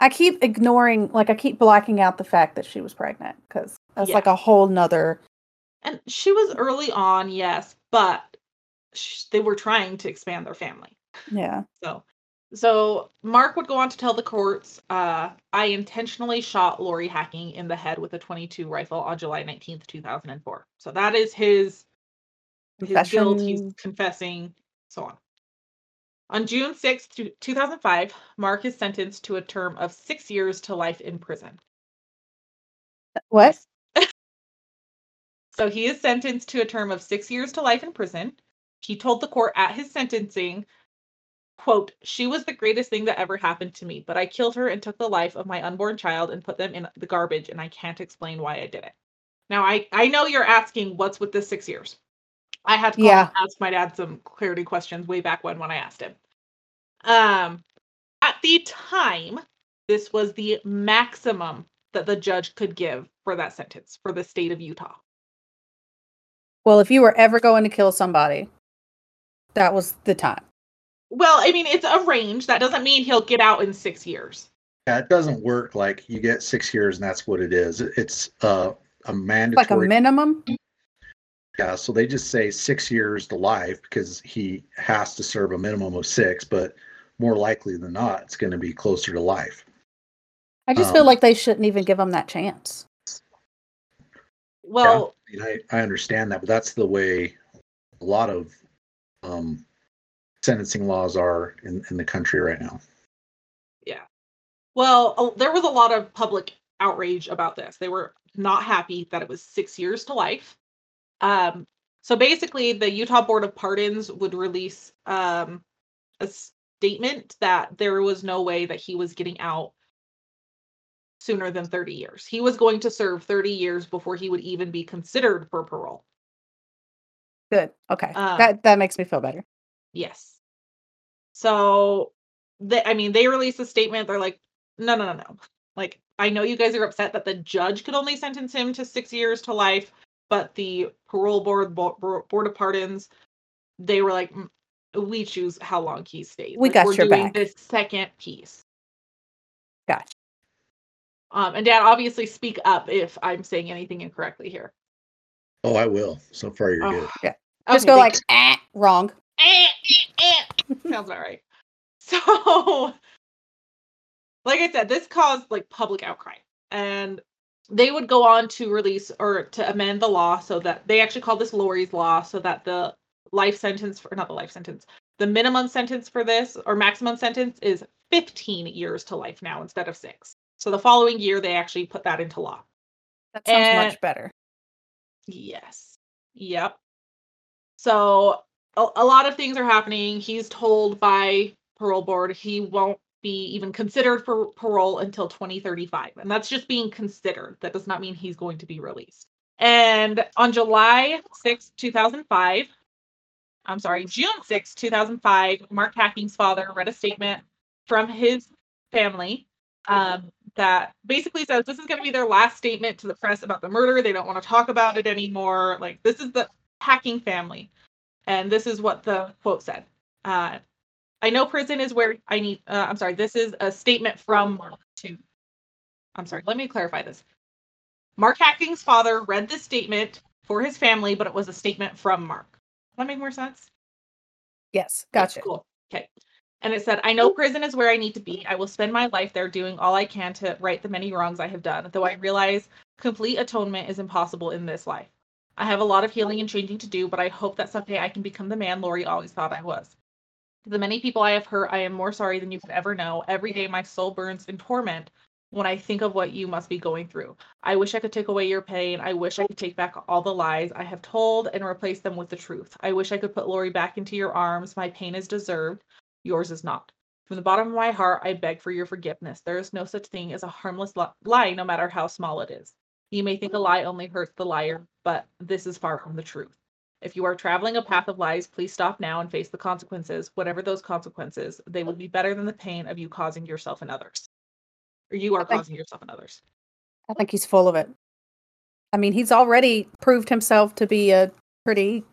I keep ignoring, like, I keep blacking out the fact that she was pregnant because that's Yeah. like a whole nother. And she was early on, yes, but sh- they were trying to expand their family. Yeah. So, so Mark would go on to tell the courts, uh, I intentionally shot Lori Hacking in the head with a 22 rifle on July 19th, 2004. So that is his his guilt. He's confessing, so on. On June 6th, 2005, Mark is sentenced to a term of six years to life in prison. What? <laughs> So he is sentenced to a term of six years to life in prison. He told the court at his sentencing, quote, she was the greatest thing that ever happened to me, but I killed her and took the life of my unborn child and put them in the garbage, and I can't explain why I did it. Now I, I know you're asking what's with the six years. I had to call Yeah. and ask my dad some clarity questions way back when when I asked him. Um at the time, this was the maximum that the judge could give for that sentence for the state of Utah. Well, if you were ever going to kill somebody, that was the time. Well, I mean, it's a range. That doesn't mean he'll get out in six years. Yeah, it doesn't work like you get six years and that's what it is. It's uh, a mandatory. Like a minimum. Yeah, so they just say six years to life because he has to serve a minimum of six, but more likely than not, it's going to be closer to life. I just feel Um, like they shouldn't even give him that chance. Well, I, mean, I, I understand that, but that's the way a lot of um, sentencing laws are in, in the country right now. Yeah. Well, there was a lot of public outrage about this. They were not happy that it was six years to life. Um, so basically, the Utah Board of Pardons would release um, a statement that there was no way that he was getting out sooner than 30 years. He was going to serve 30 years before he would even be considered for parole. Good. Okay. uh, that that makes me feel better. Yes. So they I mean they released a statement. They're like, no, no, no, no. Like, I know you guys are upset that the judge could only sentence him to six years to life, but the parole board bo- bo- board of pardons, they were like, "Mm, we choose how long he stays. We Like, got we're your doing back." this second piece. Gotcha. Um, and Dad, obviously, speak up if I'm saying anything incorrectly here. Oh, I will. So far, you're Oh, good. Just okay, go like, eh, wrong. Eh, eh, eh. Sounds all right. <laughs> So, like I said, this caused like public outcry, and they would go on to release or to amend the law so that they actually call this Lori's law, so that the life sentence for not the life sentence, the minimum sentence for this or maximum sentence is 15 years to life now instead of six. So the following year, they actually put that into law. That sounds And- much better. Yes. Yep. So a, a lot of things are happening. He's told by parole board he won't be even considered for parole until 2035. And that's just being considered. That does not mean he's going to be released. And on July 6, 2005, I'm sorry, June 6, 2005, Mark Hacking's father read a statement from his family um, that basically says this is going to be their last statement to the press about the murder. They don't want to talk about it anymore. Like, this is the Hacking family. And this is what the quote said. Uh, I know prison is where I need, uh, I'm sorry, this is a statement from Mark to, I'm sorry, let me clarify this. Mark Hacking's father read this statement for his family, but it was a statement from Mark. Does that make more sense? Yes, That's gotcha. Cool. Okay. And it said, I know prison is where I need to be. I will spend my life there doing all I can to right the many wrongs I have done, though I realize complete atonement is impossible in this life. I have a lot of healing and changing to do, but I hope that someday I can become the man Lori always thought I was. To the many people I have hurt, I am more sorry than you could ever know. Every day my soul burns in torment when I think of what you must be going through. I wish I could take away your pain. I wish I could take back all the lies I have told and replace them with the truth. I wish I could put Lori back into your arms. My pain is deserved. Yours is not. From the bottom of my heart, I beg for your forgiveness. There is no such thing as a harmless li- lie, no matter how small it is. You may think a lie only hurts the liar, but this is far from the truth. If you are traveling a path of lies, please stop now and face the consequences. Whatever those consequences, they will be better than the pain of you causing yourself and others. Or you are think- causing yourself and others. I think he's full of it. I mean, he's already proved himself to be a pretty,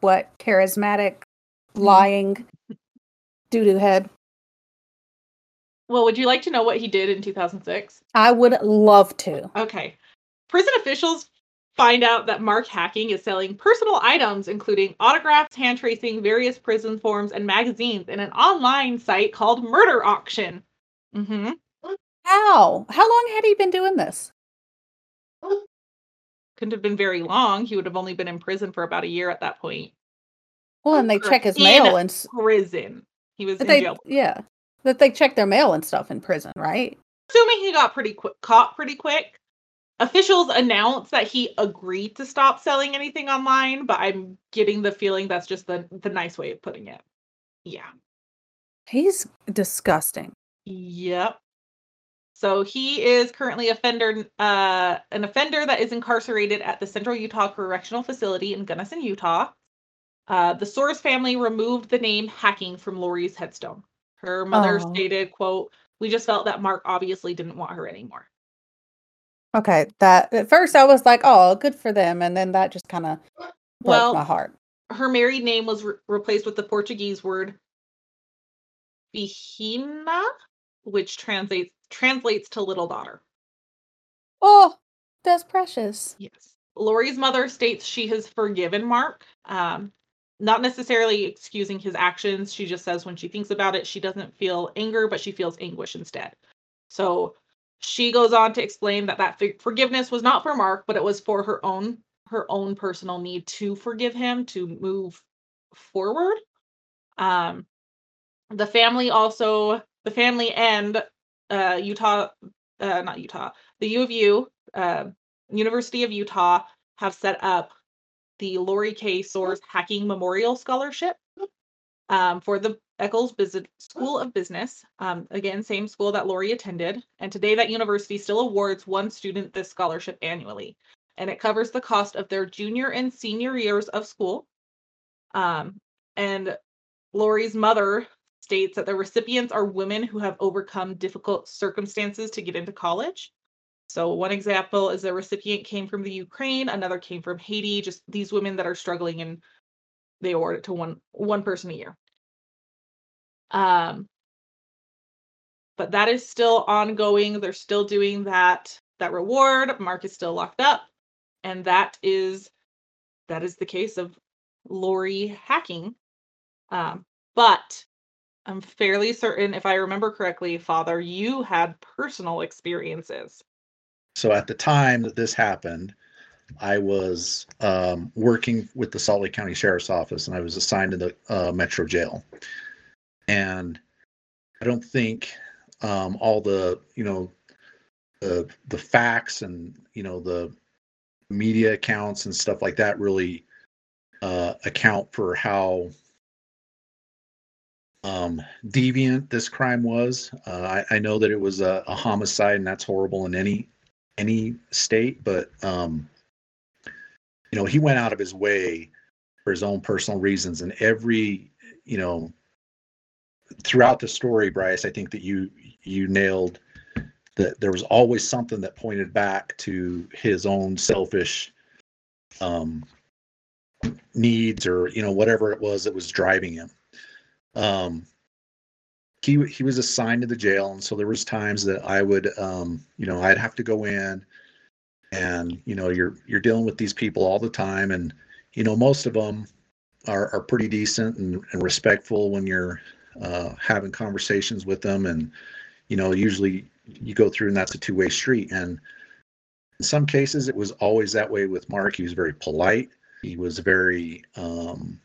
what, charismatic, mm-hmm. lying doo doo head. Well, would you like to know what he did in 2006? I would love to. Okay. Prison officials find out that Mark Hacking is selling personal items, including autographs, hand tracing, various prison forms, and magazines in an online site called Murder Auction. Mm-hmm. How? How long had he been doing this? Couldn't have been very long. He would have only been in prison for about a year at that point. Well, and they Or check his in mail and Prison. He was in they, jail. yeah, that they check their mail and stuff in prison, right? Assuming he got pretty quick, caught pretty quick. Officials announced that he agreed to stop selling anything online, but I'm getting the feeling that's just the the nice way of putting it. Yeah. He's disgusting. Yep. So he is currently offender uh an offender that is incarcerated at the Central Utah Correctional Facility in Gunnison, Utah. Uh, the Soares family removed the name hacking from Lori's headstone. Her mother Oh. stated, quote, we just felt that Mark obviously didn't want her anymore. Okay, that at first I was like, oh, good for them, and then that just kind of broke Well, my heart. her married name was re- replaced with the Portuguese word Bihina, which translates translates to little daughter. Oh, that's precious. Yes. Lori's mother states she has forgiven Mark, um, not necessarily excusing his actions. She just says when she thinks about it, she doesn't feel anger, but she feels anguish instead. So she goes on to explain that that forgiveness was not for Mark, but it was for her own her own personal need to forgive him to move forward. Um, the family also the family and uh, Utah, uh, not Utah, the U of U, uh, University of Utah have set up the Lori K. Soares Hacking Memorial Scholarship um, for the Eccles School of Business. Um, again, same school that Lori attended. And today, that university still awards one student this scholarship annually. And it covers the cost of their junior and senior years of school. Um, and Lori's mother states that the recipients are women who have overcome difficult circumstances to get into college. So one example is a recipient came from the Ukraine, another came from Haiti, just these women that are struggling and they award it to one one person a year. Um but that is still ongoing. They're still doing that that reward. Mark is still locked up. And that is that is the case of Lori hacking. Um, but I'm fairly certain, if I remember correctly, Father, you had personal experiences. So at the time that this happened, I was um, working with the Salt Lake County Sheriff's Office, and I was assigned to the uh, Metro Jail. And I don't think um, all the you know the the facts and you know the media accounts and stuff like that really uh, account for how um, deviant this crime was. Uh, I, I know that it was a, a homicide, and that's horrible in any any state, but um, you know, he went out of his way for his own personal reasons, and every you know throughout the story, Bryce, I think that you you nailed that there was always something that pointed back to his own selfish um, needs or you know whatever it was that was driving him. Um, he he was assigned to the jail, and so there was times that I would um, you know I'd have to go in, and you know you're you're dealing with these people all the time, and you know most of them are are pretty decent and, and respectful when you're uh, having conversations with them, and you know usually you go through and that's a two way street, and in some cases it was always that way with Mark. He was very polite. He was very um,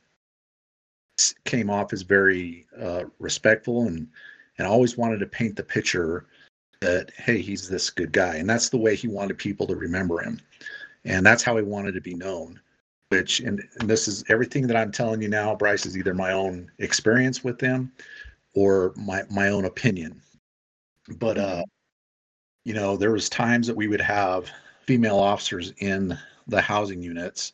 came off as very uh, respectful and and always wanted to paint the picture that hey he's this good guy. And that's the way he wanted people to remember him. And that's how he wanted to be known which and, and this is everything that i'm telling you now bryce is either my own experience with them or my my own opinion. But uh you know there was times that we would have female officers in the housing units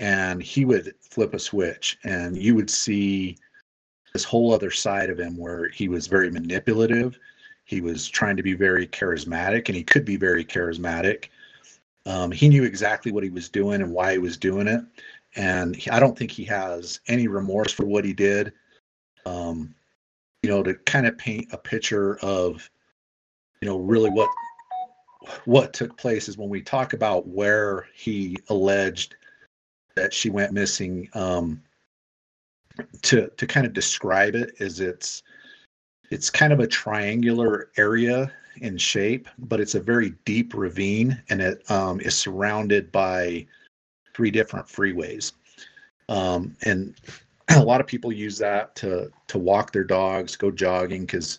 and he would flip a switch and you would see this whole other side of him where he was very manipulative. He was trying to be very charismatic and he could be very charismatic um, he knew exactly what he was doing and why he was doing it. And he, i don't think he has any remorse for what he did um, you know to kind of paint a picture of you know really what what took place is when we talk about where he alleged that she went missing um, to to kind of describe it is it's it's kind of a triangular area in shape but it's a very deep ravine and it um, is surrounded by three different freeways um, and <clears throat> a lot of people use that to to walk their dogs, go jogging because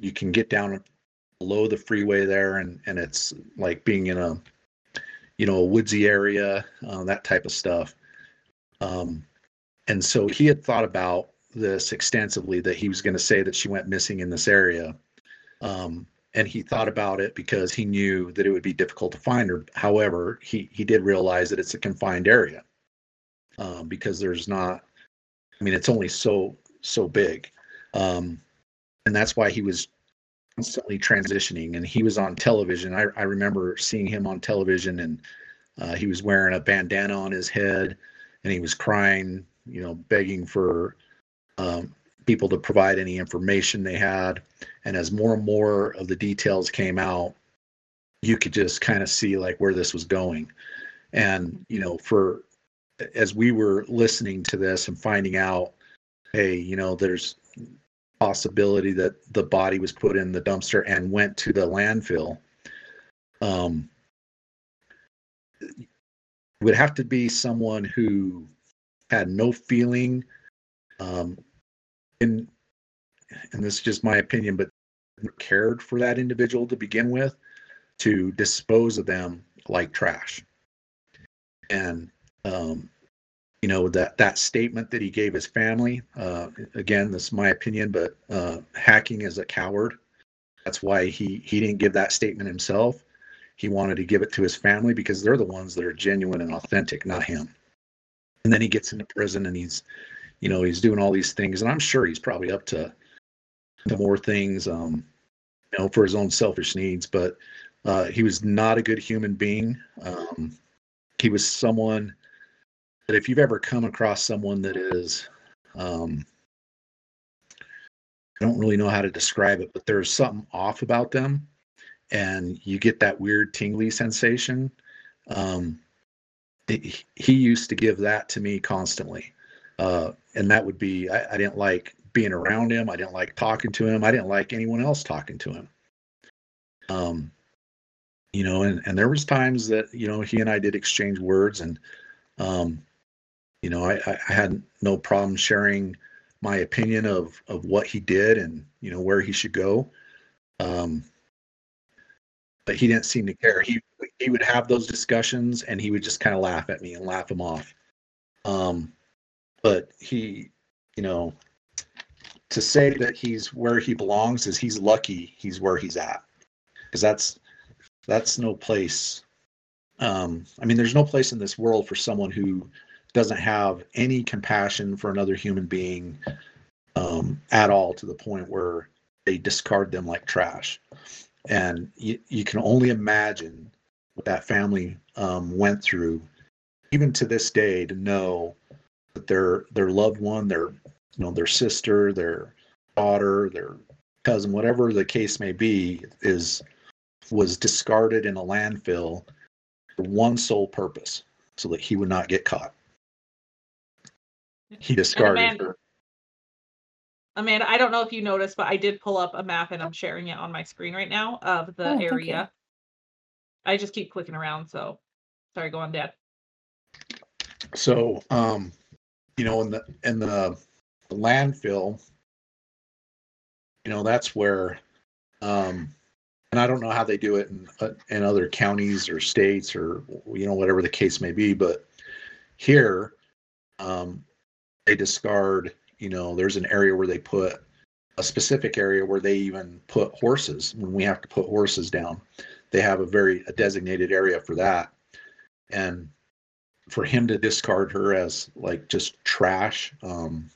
you can get down below the freeway there, and and it's like being in a you know a woodsy area, uh, that type of stuff. Um, and so he had thought about this extensively that he was going to say that she went missing in this area. Um, and he thought about it because he knew that it would be difficult to find her. However, he he did realize that it's a confined area um, because there's not. I mean, it's only so so big, um, and that's why he was constantly transitioning. And he was on television. I I remember seeing him on television, and uh, he was wearing a bandana on his head, and he was crying, you know, begging for um, people to provide any information they had. And as more and more of the details came out, you could just kind of see like where this was going. And, you know, for as we were listening to this and finding out, hey, you know, there's possibility that the body was put in the dumpster and went to the landfill. Um, would have to be someone who had no feeling um, in and this is just my opinion, but cared for that individual to begin with to dispose of them like trash. And um, you know that that statement that he gave his family. Uh, again, this is my opinion, but uh, hacking is a coward. That's why he he didn't give that statement himself. He wanted to give it to his family because they're the ones that are genuine and authentic, not him. And then he gets into prison and he's you know he's doing all these things and i'm sure he's probably up to to more things um you know for his own selfish needs but uh he was not a good human being um he was someone that if you've ever come across someone that is um I don't really know how to describe it, but there's something off about them, and you get that weird tingly sensation. Um, he used to give that to me constantly. Uh, and that would be I, I, didn't like being around him. I didn't like talking to him. I didn't like anyone else talking to him. Um, you know, and and there was times that you know he and I did exchange words, and um, you know, I, I had no problem sharing my opinion of of what he did and you know where he should go. Um, but he didn't seem to care. He he would have those discussions and he would just kind of laugh at me and laugh him off. Um, but he, you know, to say that he's where he belongs is he's lucky he's where he's at because that's that's no place um i mean there's no place in this world for someone who doesn't have any compassion for another human being um at all to the point where they discard them like trash. And you, you can only imagine what that family um went through even to this day to know their their loved one, their you know their sister, their daughter, their cousin, whatever the case may be, is was discarded in a landfill for one sole purpose, so that he would not get caught. He discarded Amanda, her. Amanda, I don't know if you noticed, but I did pull up a map and I'm sharing it on my screen right now of the oh, area. I just keep clicking around, so sorry, go on, Dad. So, um, you know, in the in the landfill, you know, that's where, um, and I don't know how they do it in uh, in other counties or states or you know whatever the case may be, but here, um, they discard. You know, there's an area where they put a specific area where they even put horses when we have to put horses down. They have a very a designated area for that, and for him to discard her as like just trash um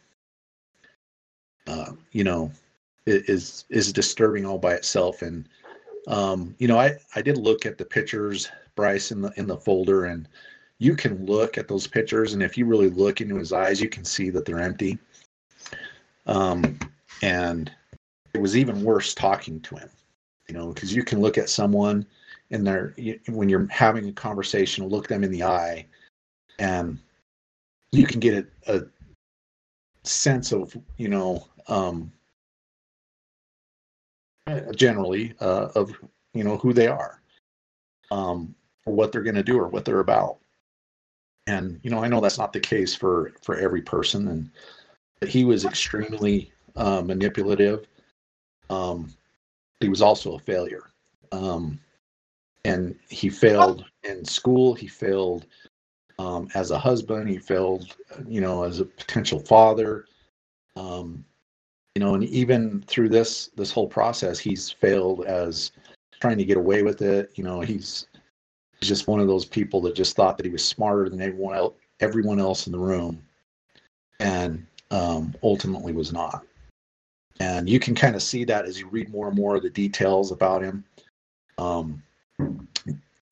uh you know is is disturbing all by itself. And um you know i i did look at the pictures bryce in the in the folder and you can look at those pictures and if you really look into his eyes you can see that they're empty. Um and it was even worse talking to him you know because you can look at someone in their when you're having a conversation look them in the eye and you can get a, a sense of you know um, generally uh, of you know who they are um, what they're going to do or what they're about and you know, I know that's not the case for for every person, and but he was extremely uh, manipulative. Um, he was also a failure, um, and he failed in school. He failed um, as a husband. He failed, you know, as a potential father. Um, you know, and even through this this whole process, he's failed as trying to get away with it. You know, he's just one of those people that just thought that he was smarter than everyone else, everyone else in the room, and um, ultimately was not. And you can kind of see that as you read more and more of the details about him. Um,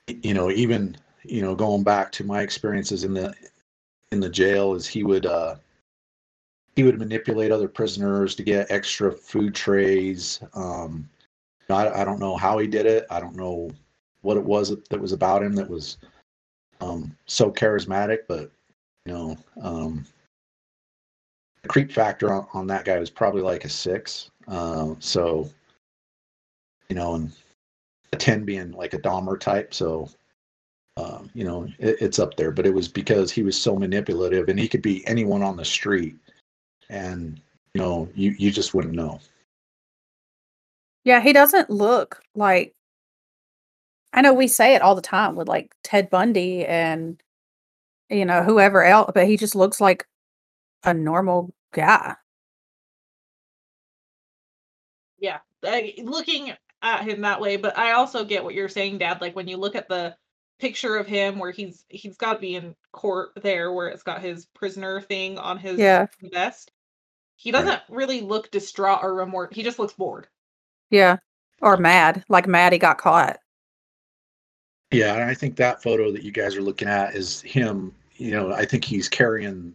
you know, even you know, going back to my experiences in the in the jail, is he would uh, he would manipulate other prisoners to get extra food trays. Um, I, I don't know how he did it. I don't know what it was that was about him that was um, so charismatic, but you know, um, the creep factor on, on that guy was probably like a six. Uh, so, you know, and a 10 being like a Dahmer type. So, um, you know, it, it's up there, but it was because he was so manipulative and he could be anyone on the street and, you know, you, you just wouldn't know. Yeah, he doesn't look like I know we say it all the time with like Ted Bundy and you know whoever else, but he just looks like a normal guy. Yeah, I, looking at him that way, but I also get what you're saying, Dad. Like when you look at the picture of him where he's he's got to be in court there, where it's got his prisoner thing on his Yeah. vest. He doesn't really look distraught or remorse. He just looks bored. Yeah. Or mad, like mad he got caught. Yeah, and I think that photo that you guys are looking at is him. You know, I think he's carrying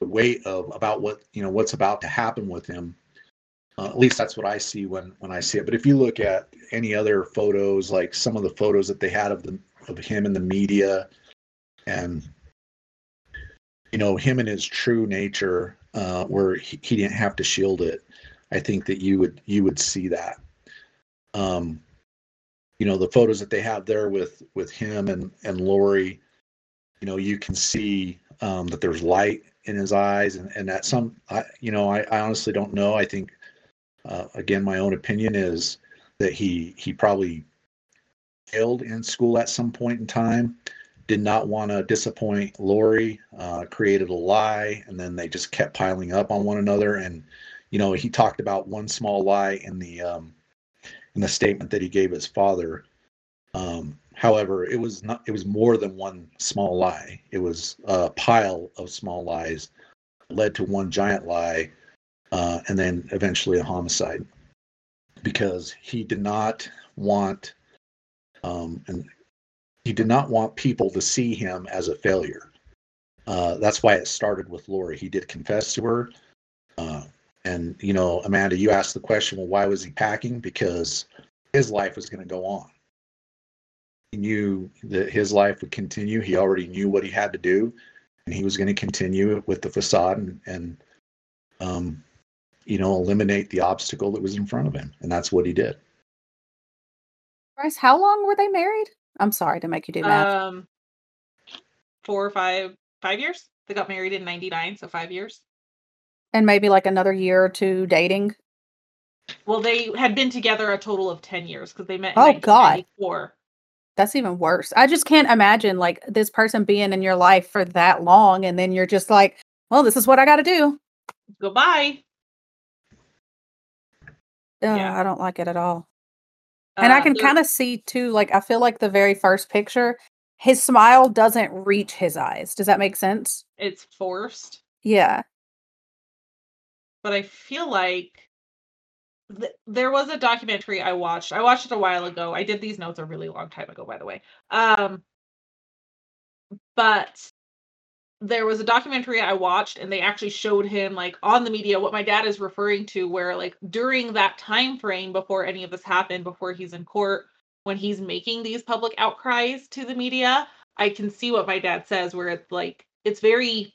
the weight of about what you know what's about to happen with him. Uh, at least that's what I see when when I see it. But if you look at any other photos, like some of the photos that they had of the of him in the media, and you know him in his true nature, uh, where he, he didn't have to shield it, I think that you would you would see that. Um, you know the photos that they have there with with him and and Lori, you know you can see um, that there's light in his eyes and and that some I, you know I, I honestly don't know. I think uh, again my own opinion is that he he probably failed in school at some point in time. Did not want to disappoint Lori, uh, created a lie, and then they just kept piling up on one another. And you know, he talked about one small lie in the um, in the statement that he gave his father. Um, however, it was not. It was more than one small lie. It was a pile of small lies led to one giant lie, uh, and then eventually a homicide, because he did not want, um, and he did not want people to see him as a failure. Uh, that's why it started with Lori. He did confess to her. Uh, and, you know, Amanda, you asked the question, well, why was he packing? Because his life was going to go on. He knew that his life would continue. He already knew what he had to do, and he was going to continue with the facade and, and um, you know, eliminate the obstacle that was in front of him. And that's what he did. How long were they married? I'm sorry to make you do math. Um, four or five five years. They got married in '99, so five years. and maybe like another year or two dating. Well, they had been together a total of ten years because they met. In Oh, God. 1994. That's even worse. I just can't imagine like this person being in your life for that long and then you're just like, well, this is what I got to do. Goodbye. Ugh, Yeah. I don't like it at all. And I Uh, can kind of see too, like, I feel like the very first picture, his smile doesn't reach his eyes. Does that make sense? it's forced, Yeah. but I feel like th- there was a documentary I watched. I watched it a while ago. I did these notes a really long time ago, by the way. Um, but there was a documentary I watched, and they actually showed him like on the media what my dad is referring to, where like during that time frame before any of this happened, before he's in court, when he's making these public outcries to the media, I can see what my dad says, where it's like it's very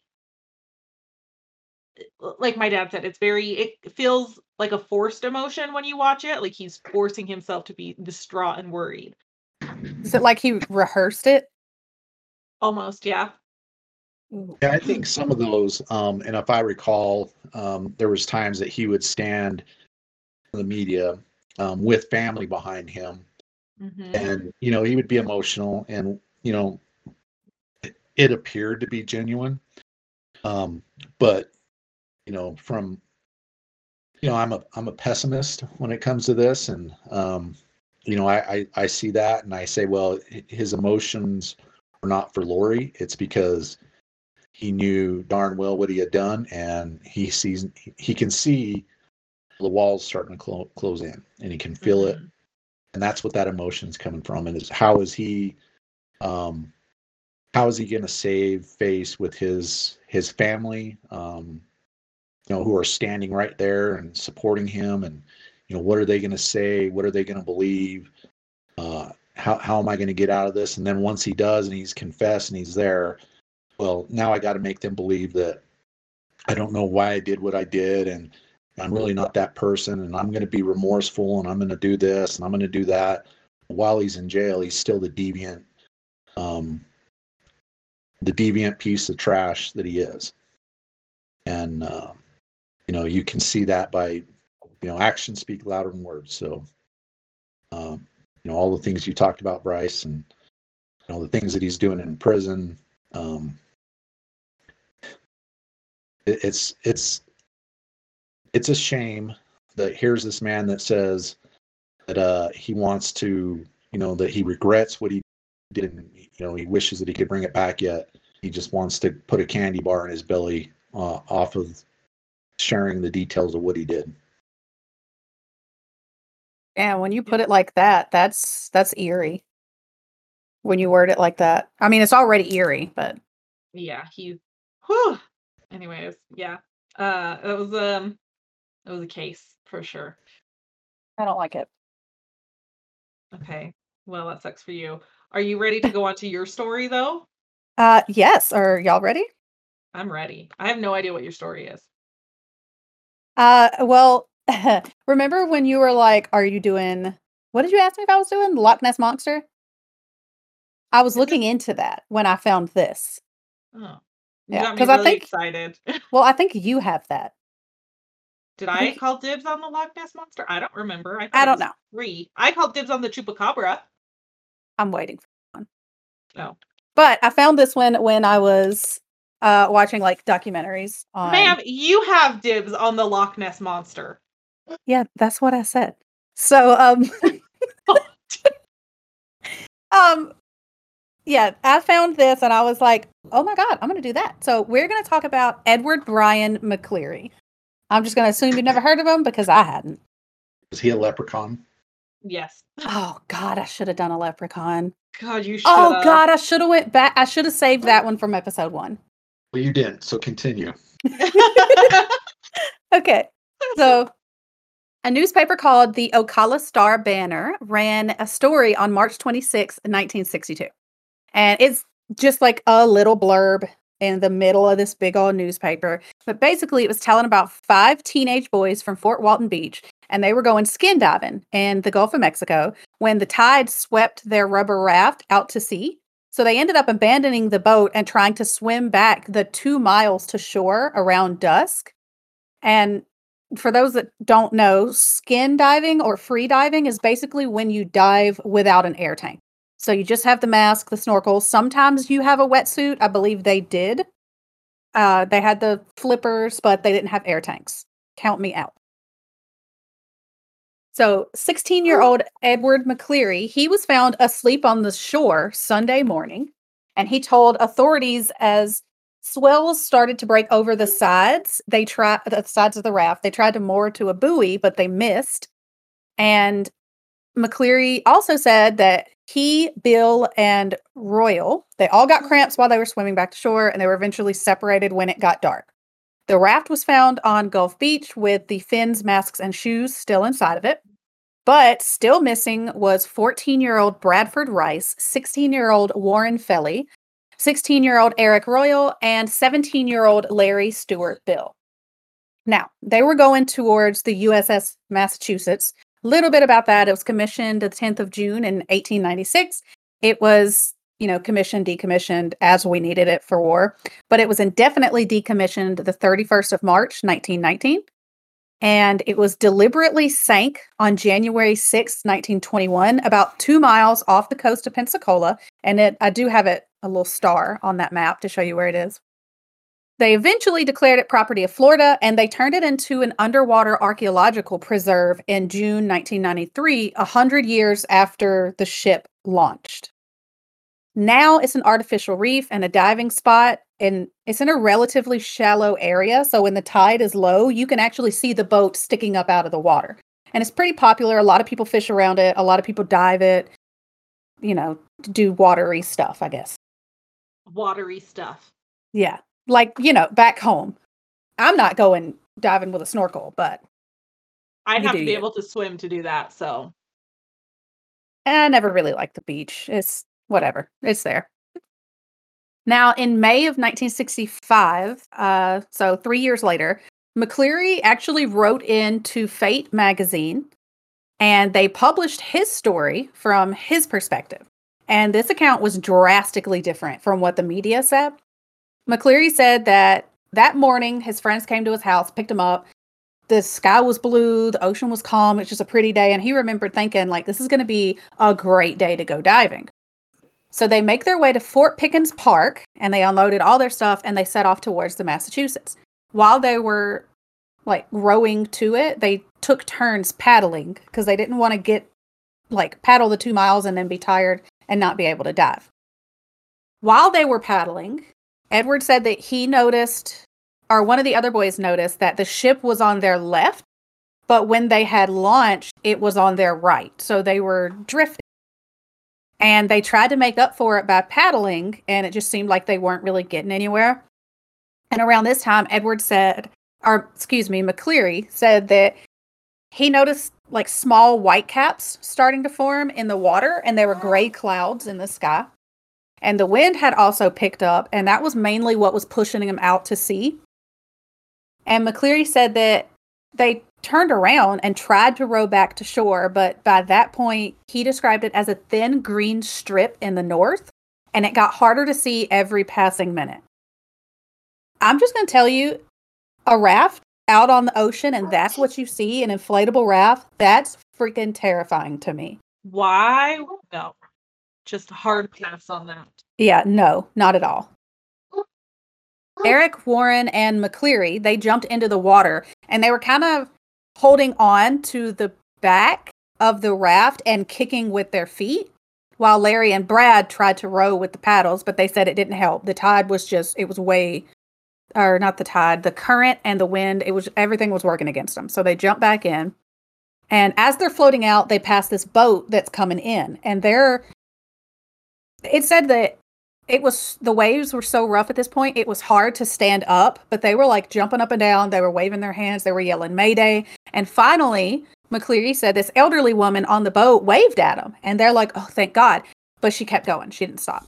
uh, like my dad said, it's very it feels like a forced emotion when you watch it. Like he's forcing himself to be distraught and worried. Is it like he rehearsed it? Almost, yeah. Yeah, I think some of those, um, and if I recall, um, there was times that he would stand in the media um, with family behind him, Mhm. and you know he would be emotional, and you know it, it appeared to be genuine, um, but you know from you know I'm a I'm a pessimist when it comes to this, and um, you know I, I I see that, and I say, well, his emotions are not for Lori. It's because he knew darn well what he had done, and he sees he can see the walls starting to clo- close in, and he can feel it, Mhm. and that's what that emotion's coming from. And is how is he, um, how is he going to save face with his his family, um, you know, who are standing right there and supporting him, and you know, what are they going to say? What are they going to believe? Uh, how how am I going to get out of this? And then once he does, and he's confessed and he's there, well, now I got to make them believe that I don't know why I did what I did, and I'm really not that person, and I'm going to be remorseful, and I'm going to do this, and I'm going to do that. While he's in jail, he's still the deviant, um, the deviant piece of trash that he is, and uh, you know you can see that by you know actions speak louder than words. So, um, you know all the things you talked about, Bryce, and you know the things that he's doing in prison. Um, it- it's it's it's a shame that here's this man that says that uh he wants to you know that he regrets what he did and you know he wishes that he could bring it back yet he just wants to put a candy bar in his belly uh, off of sharing the details of what he did Yeah, when you put it like that, that's that's eerie. When you word it like that. I mean, it's already eerie, but yeah he whew. Anyways yeah uh it was um it was a case for sure I don't like it. okay well that sucks for you are you ready to go on to your story though Uh yes, are y'all ready? i'm ready i have no idea what your story is Uh well, <laughs> remember when you were like, are you doing what did you ask me if I was doing? Loch Ness Monster? I was looking into that when I found this. oh Yeah, got me 'cause I really think- excited <laughs> Well, I think you have that. did I i call dibs on the loch ness monster i don't remember i, I don't know. three i called dibs on the chupacabra I'm waiting for one. Oh. But I found this one when I was uh watching like documentaries on ma'am you have dibs on the loch ness monster Yeah, that's what I said. So um <laughs> <laughs> um yeah, I found this and I was like, "Oh my god, I'm going to do that." So we're going to talk about Edward Brian McCleary. I'm just going to assume you've never heard of him because I hadn't. is he a leprechaun yes Oh god, I should have done a leprechaun. god you should Oh god, I should have went back. I should have saved that one from episode 1. well you didn't so continue <laughs> Okay. So, a newspaper called the Ocala Star Banner ran a story on March 26, 1962. And it's just like a little blurb in the middle of this big old newspaper. But basically, it was telling about five teenage boys from Fort Walton Beach, and they were going skin diving in the Gulf of Mexico when the tide swept their rubber raft out to sea. So they ended up abandoning the boat and trying to swim back the two miles to shore around dusk. And for those that don't know, skin diving or free diving is basically when you dive without an air tank. So you just have the mask, the snorkel. Sometimes you have a wetsuit. I believe they did. Uh, they had the flippers, but they didn't have air tanks. Count me out. So, 16 year old Edward McCleary, he was found asleep on the shore Sunday morning, and he told authorities as swells started to break over the sides. They tried the sides of the raft. They tried to moor to a buoy, but they missed. And McCleary also said that he, Bill, and Royal, they all got mm-hmm. cramps while they were swimming back to shore, and they were eventually separated when it got dark. The raft was found on Gulf Beach with the fins, masks, and shoes still inside of it. But still missing was 14 year old Bradford Rice, 16 year old Warren Felly, 16 year old Eric Royal, and 17 year old Larry Stewart Bill. Now, they were going towards the USS Massachusetts. A little bit about that. It was commissioned the 10th of June in 1896. It was you know, commissioned, decommissioned as we needed it for war. But it was indefinitely decommissioned the 31st of March, 1919. And it was deliberately sank on January 6, 1921, about two miles off the coast of Pensacola. And it, I do have it a little star on that map to show you where it is. They eventually declared it property of Florida and they turned it into an underwater archaeological preserve in June 1993, 100 years after the ship launched. Now it's an artificial reef and a diving spot, and it's in a relatively shallow area. So when the tide is low, you can actually see the boat sticking up out of the water. And it's pretty popular. A lot of people fish around it, a lot of people dive it, you know, do watery stuff, I guess. Watery stuff. Yeah like you know back home. I'm not going diving with a snorkel but i'd have to be you. able to swim to do that so. I never really liked the beach. It's whatever. It's there. Now in may of 1965 uh, so three years later mccleary actually wrote into fate magazine and they published his story from his perspective. And this account was drastically different from what the media said mccleary said that that morning his friends came to his house picked him up. The sky was blue the ocean was calm it's just a pretty day. And he remembered thinking like this is going to be a great day to go diving. So they make their way to fort pickens park and they unloaded all their stuff and they set off towards the massachusetts. While they were like rowing to it they took turns paddling because they didn't want to get like paddle the two miles and then be tired and not be able to dive. While they were paddling edward said that he noticed or one of the other boys noticed that the ship was on their left, but when they had launched, it was on their right. So they were drifting. And they tried to make up for it by paddling, and it just seemed like they weren't really getting anywhere. And around this time, Edward said, or excuse me, McCleary said that he noticed like small white caps starting to form in the water, and there were gray clouds in the sky. And the wind had also picked up, and that was mainly what was pushing him out to sea. And McCleary said that they turned around and tried to row back to shore, but by that point, he described it as a thin green strip in the north, and it got harder to see every passing minute. I'm just going to tell you a raft out on the ocean, and that's what you see an inflatable raft. That's freaking terrifying to me. why no just hard pass on that Yeah, no, not at all. Oh. Eric, Warren, and McCleary, they jumped into the water and they were kind of holding on to the back of the raft and kicking with their feet while Larry and Brad tried to row with the paddles, but they said it didn't help. The tide was just, it was way, or not the tide, the current and the wind, it was, everything was working against them. So they jumped back in. And as they're floating out, they pass this boat that's coming in and they're, it said that it was the waves were so rough at this point it was hard to stand up but they were like jumping up and down they were waving their hands they were yelling mayday. And finally mccleary said this elderly woman on the boat waved at them and they're like oh thank god but she kept going she didn't stop.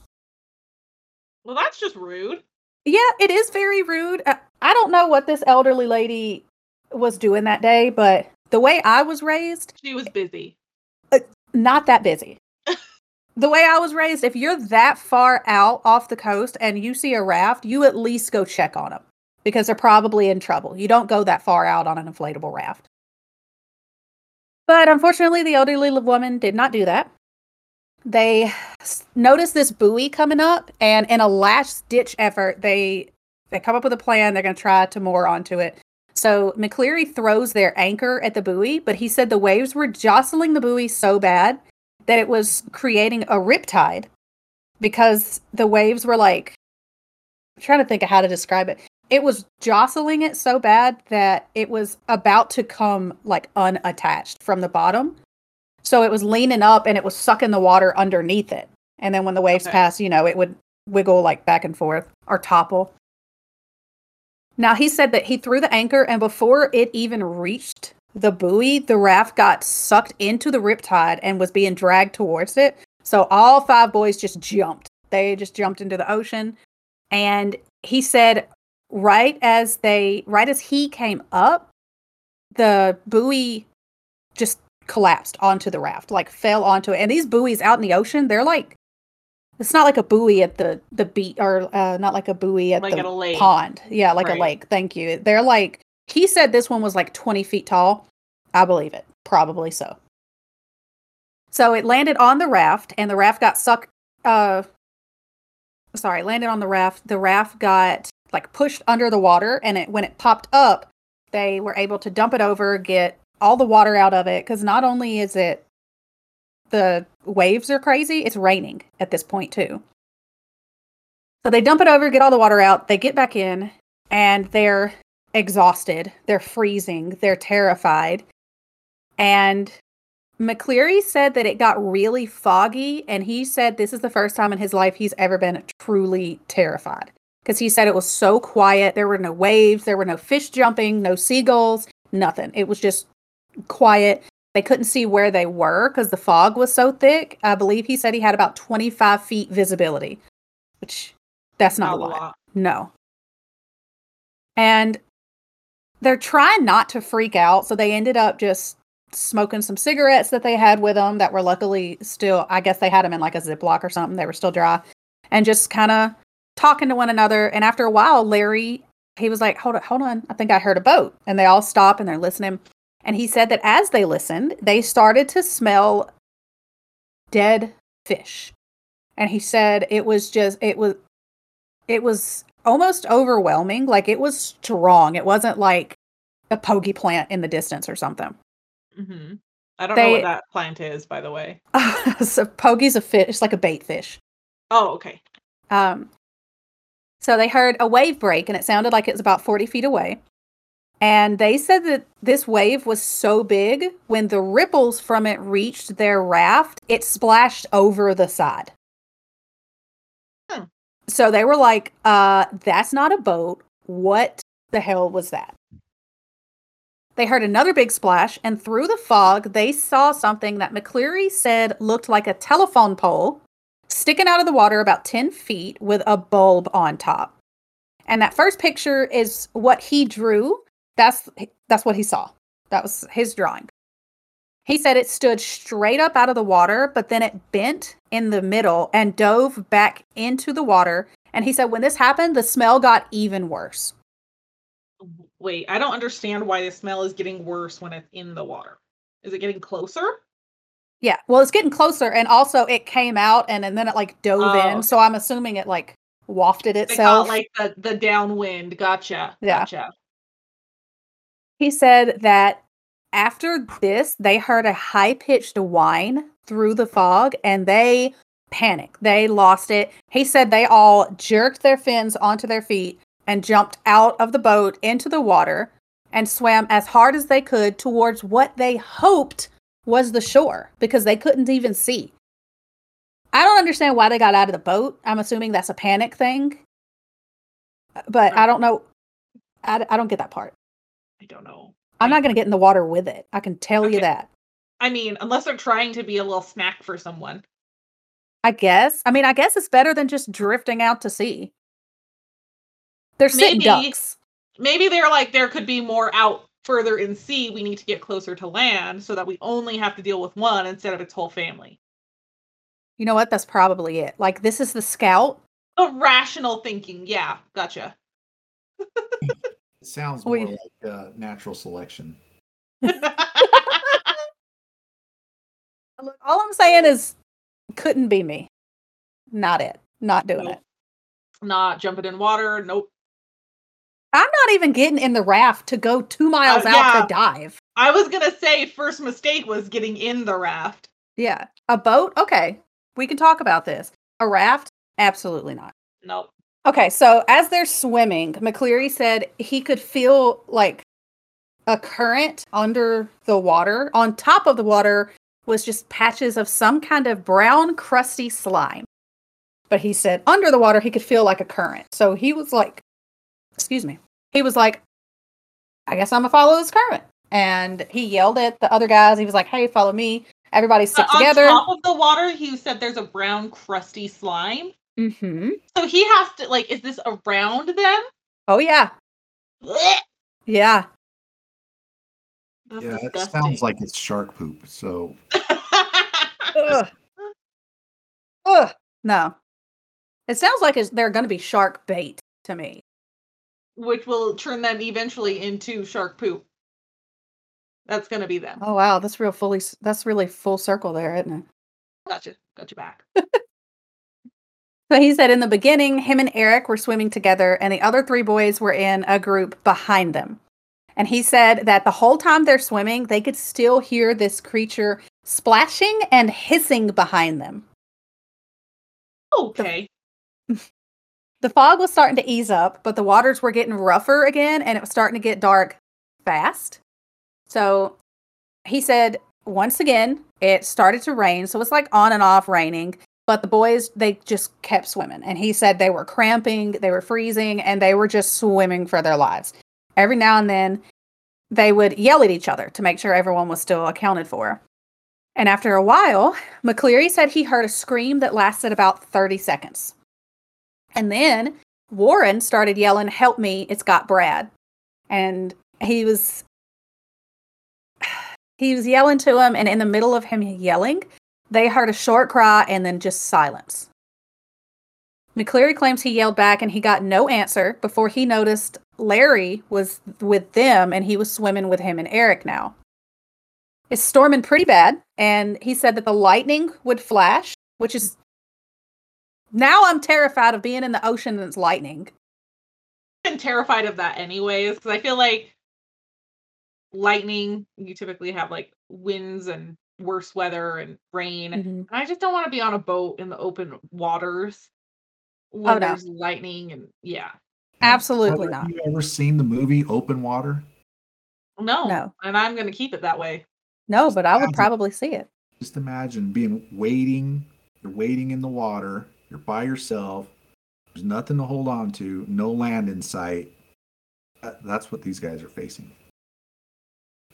Well that's just rude. Yeah it is very rude. Uh, i don't know what this elderly lady was doing that day but the way i was raised she was busy. not that busy. The way I was raised, if you're that far out off the coast and you see a raft, you at least go check on them because they're probably in trouble. You don't go that far out on an inflatable raft. But unfortunately, the elderly woman did not do that. They noticed this buoy coming up, and in a last ditch effort, they they come up with a plan. They're going to try to moor onto it. So McCleary throws their anchor at the buoy, but he said the waves were jostling the buoy so bad that it was creating a riptide because the waves were like I'm trying to think of how to describe it. It was jostling it so bad that it was about to come like unattached from the bottom. So it was leaning up and it was sucking the water underneath it. And then when the waves Okay. passed, you know, it would wiggle like back and forth or topple. Now he said that he threw the anchor and before it even reached the buoy, the raft got sucked into the riptide and was being dragged towards it. So all five boys just jumped. They just jumped into the ocean. And he said, right as they, right as he came up, the buoy just collapsed onto the raft, like fell onto it. And these buoys out in the ocean, they're like, It's not like a buoy at the the beach, or uh, not like a buoy at Like the at pond. Yeah, like Right. a lake. Thank you. They're like he said this one was like twenty feet tall. I believe it. Probably so. So it landed on the raft, and the raft got sucked. Uh, sorry, landed on the raft. The raft got like pushed under the water, and it when it popped up, they were able to dump it over, get all the water out of it. Because not only is it the waves are crazy, it's raining at this point too. So they dump it over, get all the water out. They get back in, and they're exhausted. They're freezing. They're terrified. And McCleary said that it got really foggy, and he said this is the first time in his life he's ever been truly terrified. Because he said it was so quiet. There were no waves, there were no fish jumping, no seagulls, nothing. It was just quiet. They couldn't see where they were because the fog was so thick. I believe he said he had about 25 feet visibility, which that's not, Not a lot. lot. No. And they're trying not to freak out. So they ended up just smoking some cigarettes that they had with them that were luckily still, I guess they had them in like a Ziploc or something. They were still dry. And just kind of talking to one another. And after a while, Larry, he was like, hold on, hold on. I think I heard a boat. And they all stop and they're listening. And he said that as they listened, they started to smell dead fish. And he said it was just, it was, it was almost overwhelming. Like it was strong. It wasn't like a pogy plant in the distance or something. hmm I don't know what that plant is, by the way. <laughs> so pogy's a fish. It's like a bait fish. Oh, okay. Um, so they heard a wave break, and it sounded like it was about 40 feet away. And they said that this wave was so big, when the ripples from it reached their raft, it splashed over the side. So they were like, uh, that's not a boat. What the hell was that? They heard another big splash, and through the fog, they saw something that McCleary said looked like a telephone pole sticking out of the water about 10 feet with a bulb on top. And that first picture is what he drew. That's that's what he saw. That was his drawing. He said it stood straight up out of the water, but then it bent in the middle and dove back into the water. And he said when this happened, the smell got even worse. Wait, I don't understand why the smell is getting worse when it's in the water. Is it getting closer? Yeah, well, it's getting closer, and also it came out and, and then it like dove Oh, in. So I'm assuming it like wafted It got itself. like the the downwind. Gotcha. Yeah. Gotcha. He said that after this, they heard a high pitched whine through the fog and they panicked. They lost it. He said they all jerked their fins onto their feet and jumped out of the boat into the water and swam as hard as they could towards what they hoped was the shore because they couldn't even see. I don't understand why they got out of the boat. I'm assuming that's a panic thing. But I don't know. I, I don't get that part. I don't know. I'm not going to get in the water with it. I can tell you that. I mean, unless they're trying to be a little snack for someone. I guess. I mean, I guess it's better than just drifting out to sea. They're sitting Maybe. ducks. Maybe they're like there could be more out further in sea. We need to get closer to land so that we only have to deal with one instead of its whole family. You know what? That's probably it. Like, this is the scout. A rational thinking. Yeah, gotcha. <laughs> It sounds more We- like uh, natural selection. <laughs> Look, all I'm saying is, couldn't be me. Not it. Not doing Nope. it. Not jumping in water. Nope. I'm not even getting in the raft to go two miles Uh, out yeah. to dive. I was gonna say first mistake was getting in the raft. Yeah. A boat? Okay. We can talk about this. A raft? Absolutely not. Nope. Okay, so as they're swimming, McCleary said he could feel like a current under the water. On top of the water was just patches of some kind of brown, crusty slime. But he said under the water, he could feel like a current. So he was like, excuse me, he was like, I guess I'm gonna follow this current. And he yelled at the other guys. He was like, hey, follow me. Everybody stick on together. top of the water, he said there's a brown, crusty slime. Hmm So he has to like, is this around them? Oh, yeah. Blech! Yeah. That's yeah, it sounds like it's shark poop. So <laughs> Ugh. Ugh. No. It sounds like it's, they're going to be shark bait to me. which will turn them eventually into shark poop. That's gonna be them. Oh wow, that's real fully. That's really full circle there, isn't it? Gotcha. Got you back. <laughs> So he said in the beginning, him and Eric were swimming together, and the other three boys were in a group behind them. And he said that the whole time they're swimming, they could still hear this creature splashing and hissing behind them. Okay. The fog was starting to ease up, but the waters were getting rougher again, and it was starting to get dark fast. So he said once again, it started to rain. So it's like on and off raining. But the boys, they just kept swimming. And he said they were cramping, they were freezing, and they were just swimming for their lives. Every now and then, they would yell at each other to make sure everyone was still accounted for. And after a while, McCleary said he heard a scream that lasted about 30 seconds. And then Warren started yelling, Help me, it's got Brad. And he was <sighs> he was yelling to him, and in the middle of him yelling, they heard a short cry and then just silence. McCleary claims he yelled back and he got no answer before he noticed Larry was with them and he was swimming with him and Eric now. It's storming pretty bad, and he said that the lightning would flash, which is now I'm terrified of being in the ocean and it's lightning. been terrified of that anyways because I feel like lightning you typically have like winds and worse weather and rain mm-hmm. and I just don't want to be on a boat in the open waters oh, when Oh, no. there's lightning and yeah Absolutely Have not. you ever seen the movie Open Water? no No. and I'm gonna keep it that way No, but I would probably see it. Just imagine being waiting. You're waiting in the water. You're by yourself. There's nothing to hold on to. No land in sight. That, that's what these guys are facing.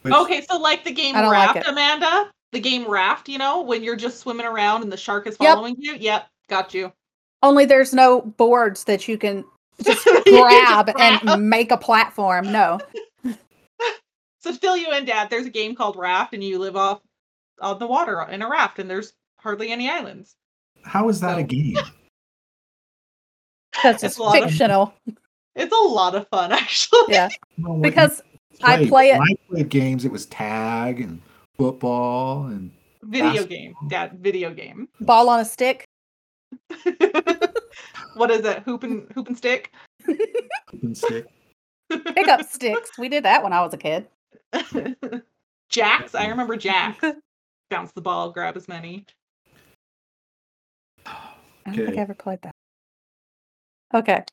Which- okay so like the game I don't like. Amanda the game raft you know when you're just swimming around and the shark is Yep. following you yep got you Only there's no boards that you can <laughs> just You can grab just grab. and make a platform. No. <laughs> So to fill you in, Dad, there's a game called Raft, and you live off on the water in a raft, and there's hardly any islands. How is that So- a game? <laughs> That's It's just a lot of- fictional. It's a lot of fun, actually. Yeah. No, what you Because I play it- I played games. It was tag and football and Video Fast- game, Dad. Video game. ball on a stick. <laughs> what is it? Hoop and hoop and stick. hoop and stick. <laughs> Pick up sticks. We did that when I was a kid. <laughs> Jacks. I remember Jacks. Bounce the ball, grab as many. <sighs> I don't think I ever played that. Okay.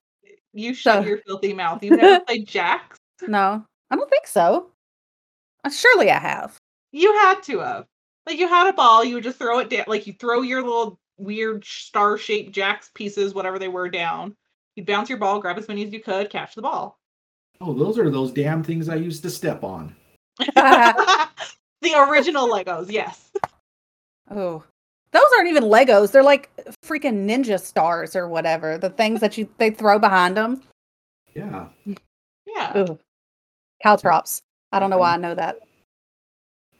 You shut So- your filthy mouth. You've never played Jacks. No, I don't think so. Uh, Surely I have. You had to have. Like you had a ball, you would just throw it down. Like you throw your little weird star-shaped Jacks pieces, whatever they were, down. You'd bounce your ball, grab as many as you could, catch the ball. Oh, those are those damn things I used to step on. <laughs> the original Legos, yes. Oh, those aren't even Legos. They're like freaking ninja stars or whatever. The things that you they throw behind them. Yeah. Yeah. Ooh, caltrops. I don't know why I know that.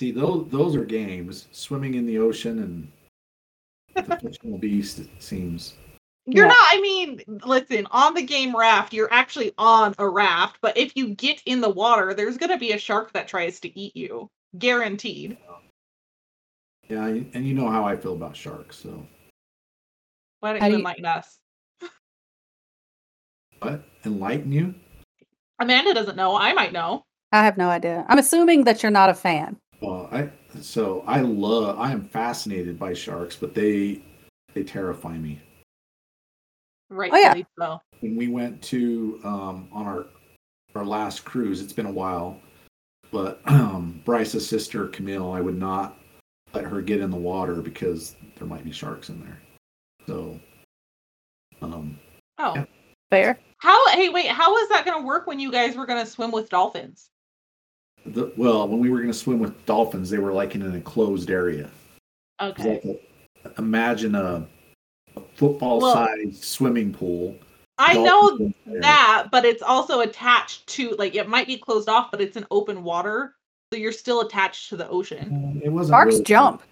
See, those those are games. Swimming in the ocean and the fictional beast. It seems. You're Yeah. not, I mean, listen, on the game raft, you're actually on a raft, but if you get in the water, there's going to be a shark that tries to eat you. Guaranteed. Yeah, and you know how I feel about sharks. So Why don't How you do you- enlighten us? what? Enlighten you? Amanda doesn't know. I might know. I have no idea. I'm assuming that you're not a fan. Well, I so I love. I am fascinated by sharks, but they they terrify me. Right. Oh, yeah. So. when we went to um, on our our last cruise, it's been a while, but <clears throat> um, Bryce's sister Camille, I would not let her get in the water because there might be sharks in there. So, um, Oh. Yeah. Fair. How, hey, wait, How was that going to work when you guys were going to swim with dolphins? The, well, when we were going to swim with dolphins, they were like in an enclosed area. Okay. like a- imagine a, a football-sized swimming pool. I know dolphins in there. that, but it's also attached to, like, it might be closed off, but it's in open water. So you're still attached to the ocean. Um, It wasn't Sharks really- jump.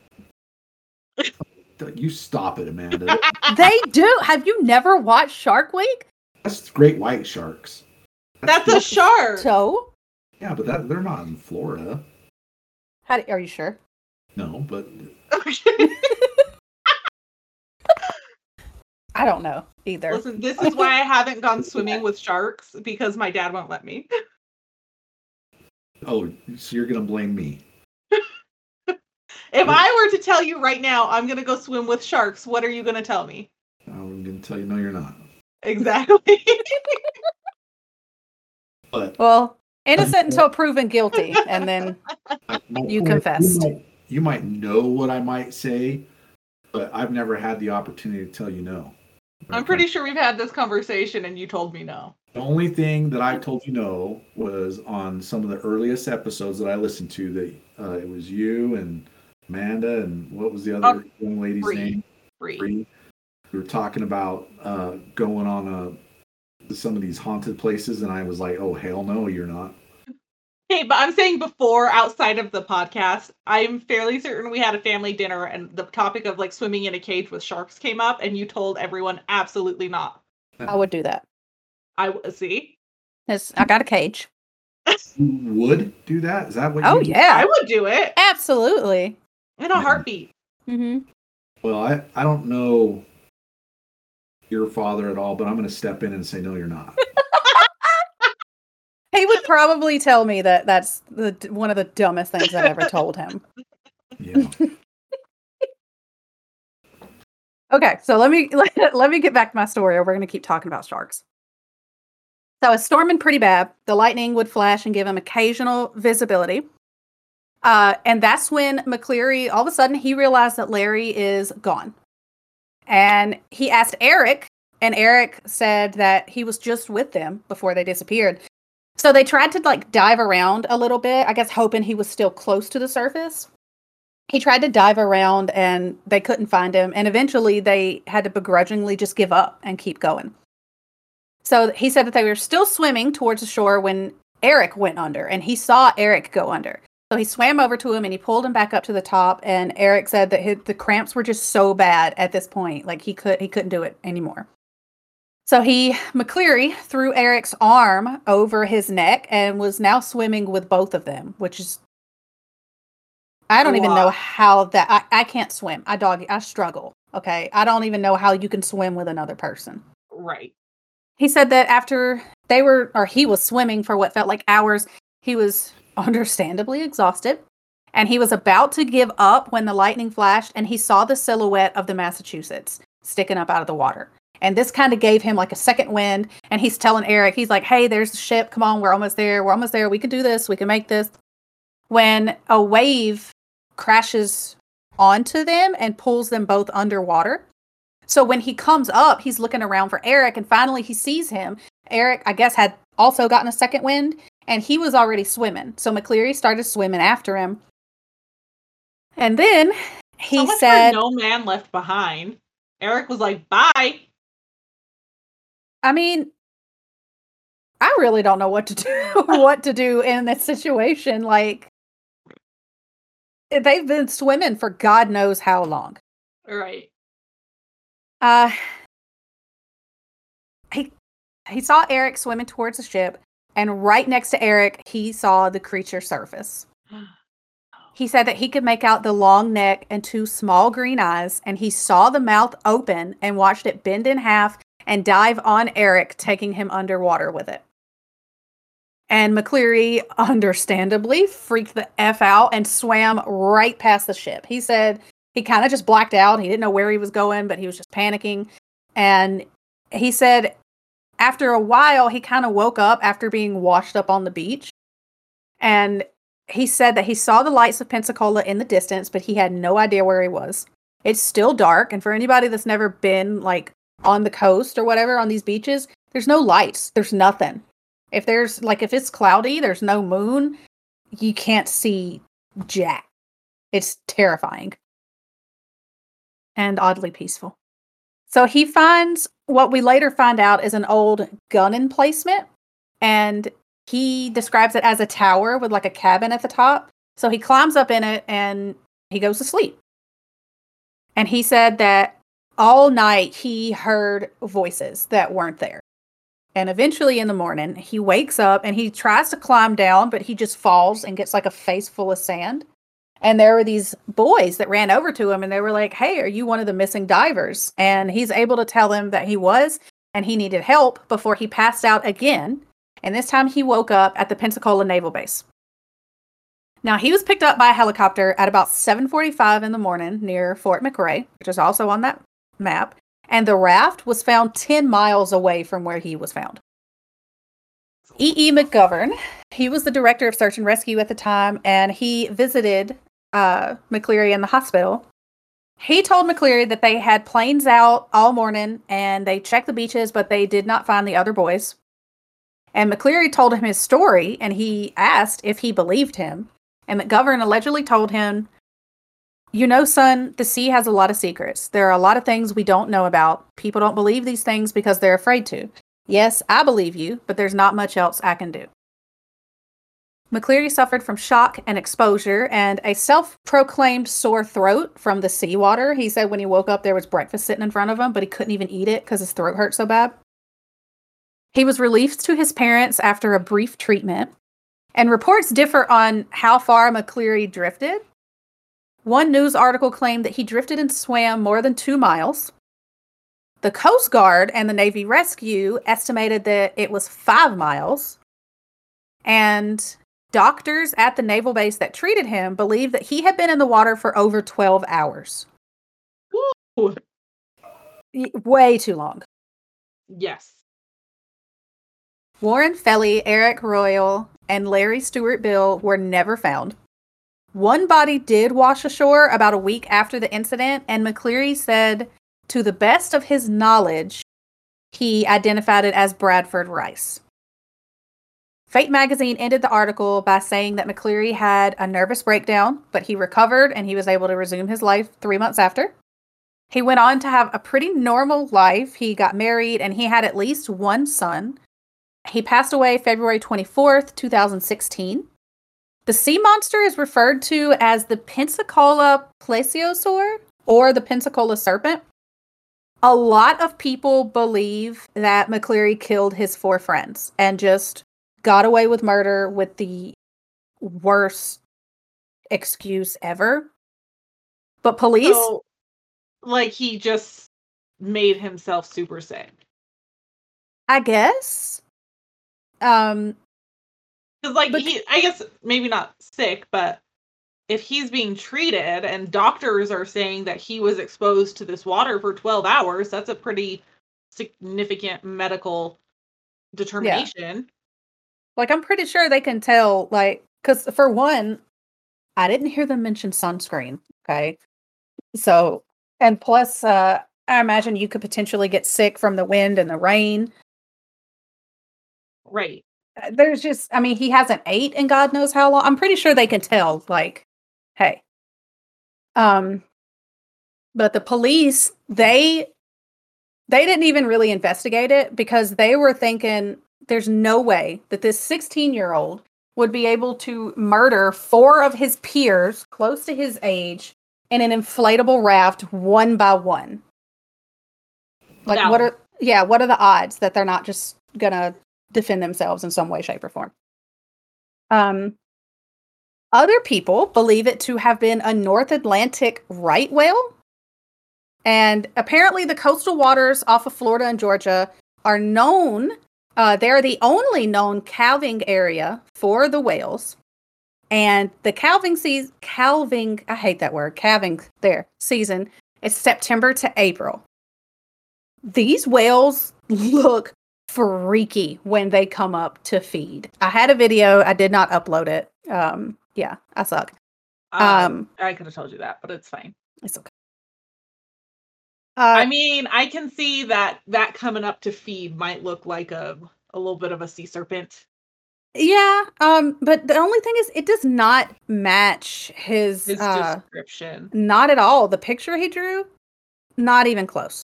You stop it, Amanda. <laughs> they do. Have you never watched Shark Week? That's great white sharks. That's a shark. So, Yeah, but that they're not in Florida. how do, are you sure? No, but <laughs> I don't know either. Listen, this is why I haven't gone <laughs> swimming with sharks because my dad won't let me. oh, so you're gonna blame me? If I were to tell you right now, I'm gonna go swim with sharks, what are you gonna tell me? I'm gonna tell you, no, you're not. Exactly. <laughs> But Well, innocent until proven guilty, and then You point- confessed. You might, you might know what I might say, but I've never had the opportunity to tell you no. I'm pretty sure we've had this conversation and you told me no. The only thing that I've told you no was on some of the earliest episodes that I listened to. That uh, it was you and Amanda and what was the other Oh, young lady's Bree. name? Free. Bree. We were talking about uh, going on a some of these haunted places, and I was like, "Oh hell no, you're not." Okay, but I'm saying before, outside of the podcast, I'm fairly certain we had a family dinner and the topic of like swimming in a cage with sharks came up, and you told everyone absolutely not. I would do that. I w- see. 'Cause I got a cage. You would do that? Is that what? You Oh yeah, I would do it absolutely. in a heartbeat. hmm Well, I I don't know your father at all, but I'm going to step in and say no, you're not. <laughs> He would probably tell me that that's the one of the dumbest things I've ever told him. Yeah. <laughs> Okay, so let me <laughs> let, let me get back to my story, or we're going to keep talking about sharks. So it's storming pretty bad. The lightning would flash and give him occasional visibility. Uh, and that's when McCleary, all of a sudden, he realized that Larry is gone. And he asked Eric, and Eric said that he was just with them before they disappeared. So they tried to like dive around a little bit, I guess hoping he was still close to the surface. He tried to dive around and they couldn't find him and eventually they had to begrudgingly just give up and keep going. So he said that they were still swimming towards the shore when eric went under and he saw eric go under so he swam over to him and he pulled him back up to the top and eric said that his, the cramps were just so bad at this point like he could he couldn't do it anymore so he mccleary threw eric's arm over his neck and was now swimming with both of them which is I don't even know how that I, I can't swim. I dog I struggle. Okay. I don't even know how you can swim with another person. Right. He said that after they were or he was swimming for what felt like hours, he was understandably exhausted. And he was about to give up when the lightning flashed and he saw the silhouette of the Massachusetts sticking up out of the water. And this kind of gave him like a second wind. And he's telling Eric, he's like, hey, there's the ship. Come on, we're almost there. We're almost there. We can do this. We can make this. When a wave crashes onto them and pulls them both underwater. So when he comes up, he's looking around for Eric and finally he sees him. Eric, I guess, had also gotten a second wind and he was already swimming. So McCleary started swimming after him. And then he so said, no man left behind. Eric was like, "Bye." I mean, I really don't know what to do <laughs> what to do in this situation. Like they've been swimming for God knows how long. Right. Uh he he saw Eric swimming towards the ship, and right next to Eric, he saw the creature surface. <gasps> He said that he could make out the long neck and two small green eyes, and he saw the mouth open and watched it bend in half and dive on Eric, taking him underwater with it. And McCleary, <laughs> understandably, freaked the F out and swam right past the ship. He said he kind of just blacked out. He didn't know where he was going, but he was just panicking. And he said after a while, he kind of woke up after being washed up on the beach. And he said that he saw the lights of Pensacola in the distance, but he had no idea where he was. It's still dark. And for anybody that's never been like on the coast or whatever on these beaches, there's no lights, there's nothing. If there's like, if it's cloudy, there's no moon, you can't see jack. It's terrifying and oddly peaceful. So he finds what we later find out is an old gun emplacement, and he describes it as a tower with like a cabin at the top. So he climbs up in it and he goes to sleep. And he said that all night he heard voices that weren't there. And eventually in the morning, he wakes up and he tries to climb down, but he just falls and gets like a face full of sand. And there were these boys that ran over to him and they were like, Hey, are you one of the missing divers? And he's able to tell them that he was and he needed help before he passed out again. And this time he woke up at the Pensacola Naval Base. Now he was picked up by a helicopter at about 7:45 in the morning near Fort McRee, which is also on that map, and the raft was found 10 miles away from where he was found. E.E. E. McGovern, he was the director of search and rescue at the time, and he visited uh, McCleary in the hospital. He told McCleary that they had planes out all morning and they checked the beaches, but they did not find the other boys. And McCleary told him his story, and he asked if he believed him. And McGovern allegedly told him, You know, son, the sea has a lot of secrets. There are a lot of things we don't know about. People don't believe these things because they're afraid to. Yes, I believe you, but there's not much else I can do. McCleary suffered from shock and exposure and a self proclaimed sore throat from the seawater. He said when he woke up, there was breakfast sitting in front of him, but he couldn't even eat it because his throat hurt so bad. He was released to his parents after a brief treatment, and reports differ on how far McCleary drifted. One news article claimed that he drifted and swam more than two miles. The Coast Guard and the Navy Rescue estimated that it was five miles. And doctors at the naval base that treated him believed that he had been in the water for over 12 hours. Ooh, Way too long. yes. Warren Felley, Eric Ruyle, and Larry Stewart Bill were never found. One body did wash ashore about a week after the incident, and McCleary said, to the best of his knowledge, he identified it as Bradford Rice. Fate magazine ended the article by saying that McCleary had a nervous breakdown, but he recovered and he was able to resume his life three months after. He went on to have a pretty normal life. He got married and he had at least one son. He passed away February 24th, 2016. The sea monster is referred to as the Pensacola plesiosaur or the Pensacola serpent. A lot of people believe that McCleary killed his four friends and just got away with murder with the worst excuse ever. But police, So, like he just made himself super sick. I guess, um, Because like But- he, I guess maybe not sick, but if he's being treated and doctors are saying that he was exposed to this water for 12 hours, that's a pretty significant medical determination. Like I'm pretty sure they can tell, like, because for one, I didn't hear them mention sunscreen. Okay, so and plus, uh, I imagine you could potentially get sick from the wind and the rain. Right. Uh, There's just, I mean, he hasn't ate in God knows how long. I'm pretty sure they can tell, like, hey. Um, but the police, they they didn't even really investigate it because they were thinking there's no way that this 16 year old would be able to murder four of his peers close to his age in an inflatable raft one by one. Like, what are, yeah, what are the odds that they're not just gonna defend themselves in some way, shape, or form? Um, other people believe it to have been a North Atlantic right whale. And apparently, the coastal waters off of Florida and Georgia are known. Uh, they're the only known calving area for the whales. And the calving season, calving, I hate that word, calving there season is September to April. These whales <laughs> look freaky when they come up to feed. I had a video, I did not upload it. Um, yeah, I suck. Um, Um, I could have told you that, but it's fine. It's okay. Uh, I mean, I can see that that coming up to feed might look like a a little bit of a sea serpent. yeah, um, but the only thing is, it does not match his, His uh, description. not at all. The picture he drew, not even close.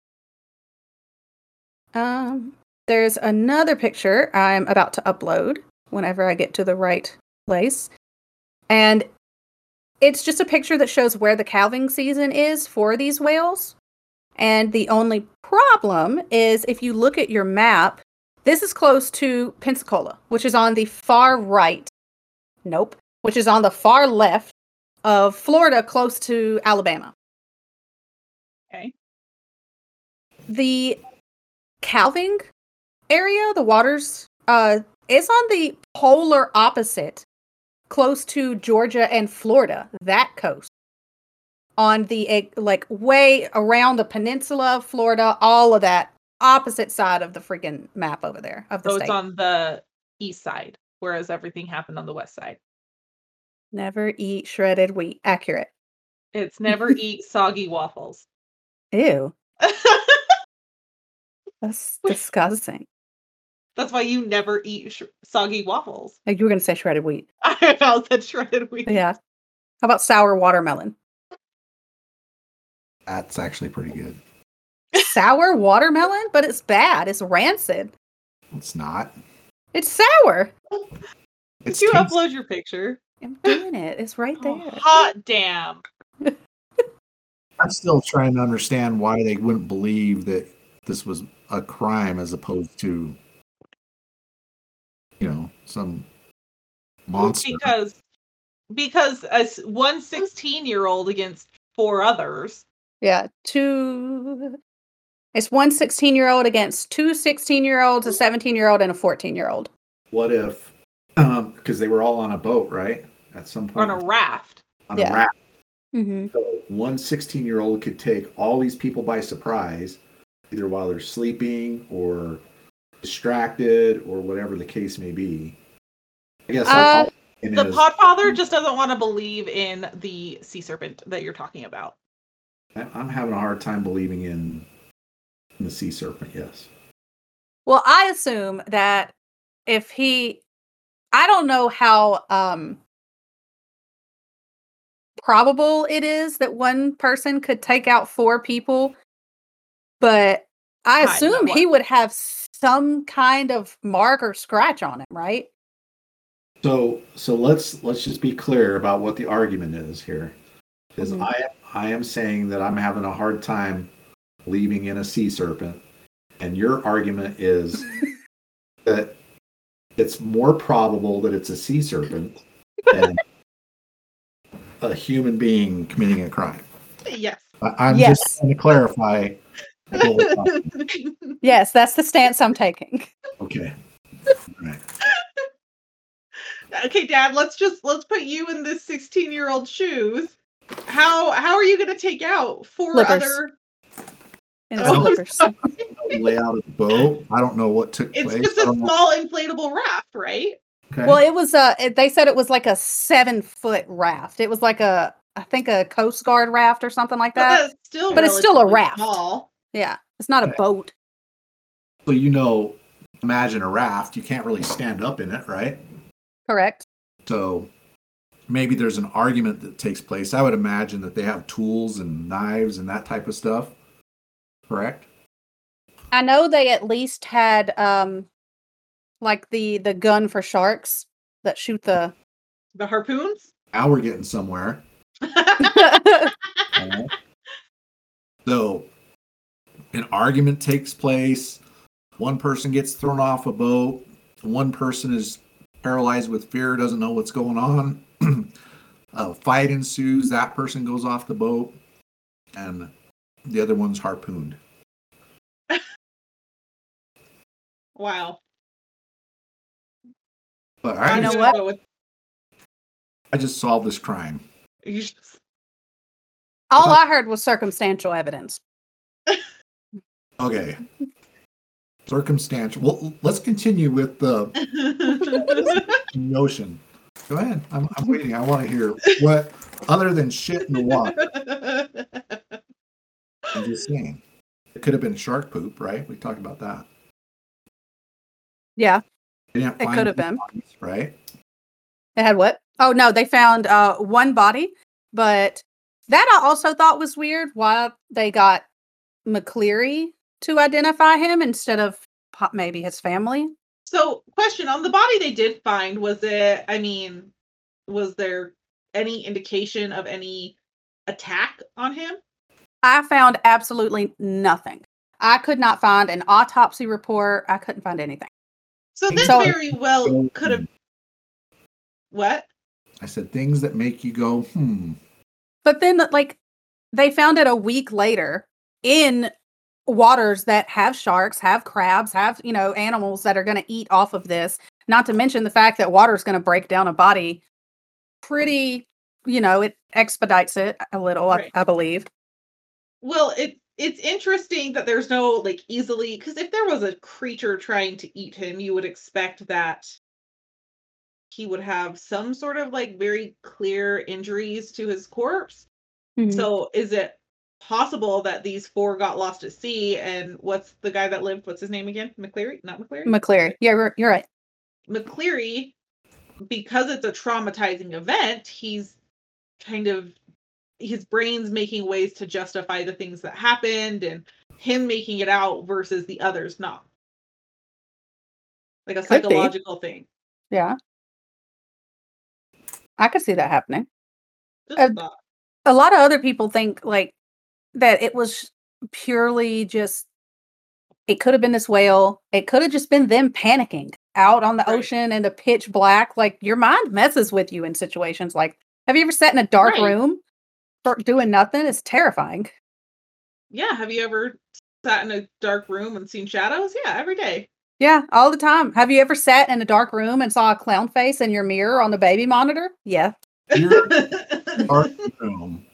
Um, there's another picture I'm about to upload whenever I get to the right place, and it's just a picture that shows where the calving season is for these whales. And the only problem is if you look at your map, this is close to Pensacola, which is on the far right. Nope, which is on the far left of Florida, close to Alabama. Okay. The calving area, the waters, uh, is on the polar opposite, close to Georgia and Florida, that coast. On the eh, like way around the peninsula of Florida, all of that opposite side of the freaking map over there of the So state. it's on the east side, whereas everything happened on the west side. Never eat shredded wheat. Accurate. It's <laughs> never eat soggy waffles. Ew, <laughs> that's disgusting. That's why you never eat sh- soggy waffles. Like, You were gonna say shredded wheat. <laughs> I that shredded wheat. Yeah. How about sour watermelon? That's actually pretty good. sour watermelon, but it's bad. It's rancid. It's not. It's sour. It's Did you tasty. upload your picture? I'm doing it. It's right Oh, there. hot damn. I'm still trying to understand why they wouldn't believe that this was a crime as opposed to, you know, some monster. Because because as one 16 year old against four others. Yeah, two. It's one 16 year old against two 16 year olds, a 17 year old, and a 14 year old. What if, um, because they were all on a boat, right? At some point, on a raft. on Yeah. a raft. Mm-hmm. So one 16 year old could take all these people by surprise, either while they're sleeping or distracted or whatever the case may be. I guess Uh, all- and The is- podfather just doesn't want to believe in the sea serpent that you're talking about. I- I'm having a hard time believing in, in the sea serpent. Yes. Well, I assume that if he, I don't know how um probable it is that one person could take out four people, but I I assume he would have some kind of mark or scratch on him, right? So so let's let's just be clear about what the argument is here. Because Mhm. I I am saying that I'm having a hard time believing in a sea serpent, and your argument is <laughs> that it's more probable that it's a sea serpent than a human being committing a crime. Yes. I, I'm Yes. just trying to clarify. the whole thought. <laughs> Yes, that's the stance I'm taking. okay. Right. okay, Dad, let's just let's put you in this 16 year old shoes. How how are you gonna take out four Flippers. other In Oh, slippers. Layout of the boat. I don't know what took it's place. It's just I a don't know- small inflatable raft, right? Okay. Well, it was uh it- they said it was like a seven foot raft. It was like a I think a Coast Guard raft or something like But that. that's still But it's still a raft. Small. Yeah. It's not a boat. So you know, imagine a raft. You can't really stand up in it, right? Correct. So maybe there's an argument that takes place. I would imagine that they have tools and knives and that type of stuff. Correct? I know they at least had um like the the gun for sharks that shoot the The harpoons? Now we're getting somewhere. <laughs> Alright. So an argument takes place. One person gets thrown off a boat. One person is paralyzed with fear, doesn't know what's going on. <clears throat> a fight ensues. That person goes off the boat, and the other one's harpooned. <laughs> wow. But You I, know just, what? I just solved this crime. just- All I heard was circumstantial evidence. <laughs> Okay. Circumstantial. Well, let's continue with the <laughs> notion. Go ahead. I'm, I'm waiting. I want to hear what, other than shit in the water. <laughs> I'm just saying. It could have been shark poop, right? We talked about that. Yeah, It could have been. bodies, right? It had what? Oh no, they found uh one body, but that I also thought was weird. Why they got McCleary to identify him instead of maybe his family? So, question on the body they did find was it? I mean, was there any indication of any attack on him? I found absolutely nothing. I could not find an autopsy report. I couldn't find anything. So this So- very well could have what? I said things that make you go, hmm. But then, like, they found it a week later in waters that have sharks, have crabs, have, you know, animals that are going to eat off of this. Not to mention the fact that water is going to break down a body pretty, you know, it expedites it a little, Right. I, I believe. Well, it it's interesting that there's no like easily because if there was a creature trying to eat him, you would expect that he would have some sort of like very clear injuries to his corpse. Mhm. So is it possible that these four got lost at sea and what's the guy that lived? What's his name again? McCleary? Not McCleary? McCleary. Yeah, you're, you're right. McCleary, because it's a traumatizing event, he's kind of his brain's making ways to justify the things that happened and him making it out versus the others not. Like a Could be. psychological thing. Yeah. I could see that happening. A a lot of other people think like that it was purely just it could have been this whale it could have just been them panicking out on the Right. ocean in the pitch black like your mind messes with you in situations like have you ever sat in a dark Right. room start doing nothing it's terrifying Yeah. Have you ever sat in a dark room and seen shadows? Yeah, every day. yeah all the time have you ever sat in a dark room and saw a clown face in your mirror on the baby monitor yeah <laughs> dark room.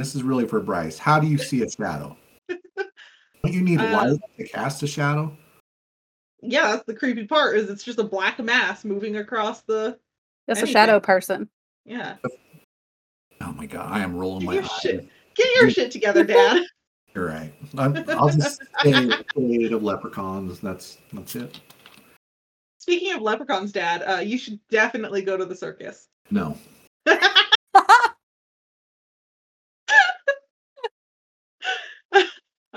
This is really for Bryce. How do you see a shadow? <laughs> Don't you need Uh, light to cast a shadow? yeah, that's the creepy part is it's just a black mass moving across the that's a shadow person yeah. Oh my god, I am rolling Get my your eyes. shit. Get your shit together, Dad. <laughs> You're right. I'm, I'll just stay afraid <laughs> of leprechauns. That's that's it. Speaking of leprechauns, Dad, uh, you should definitely go to the circus. No.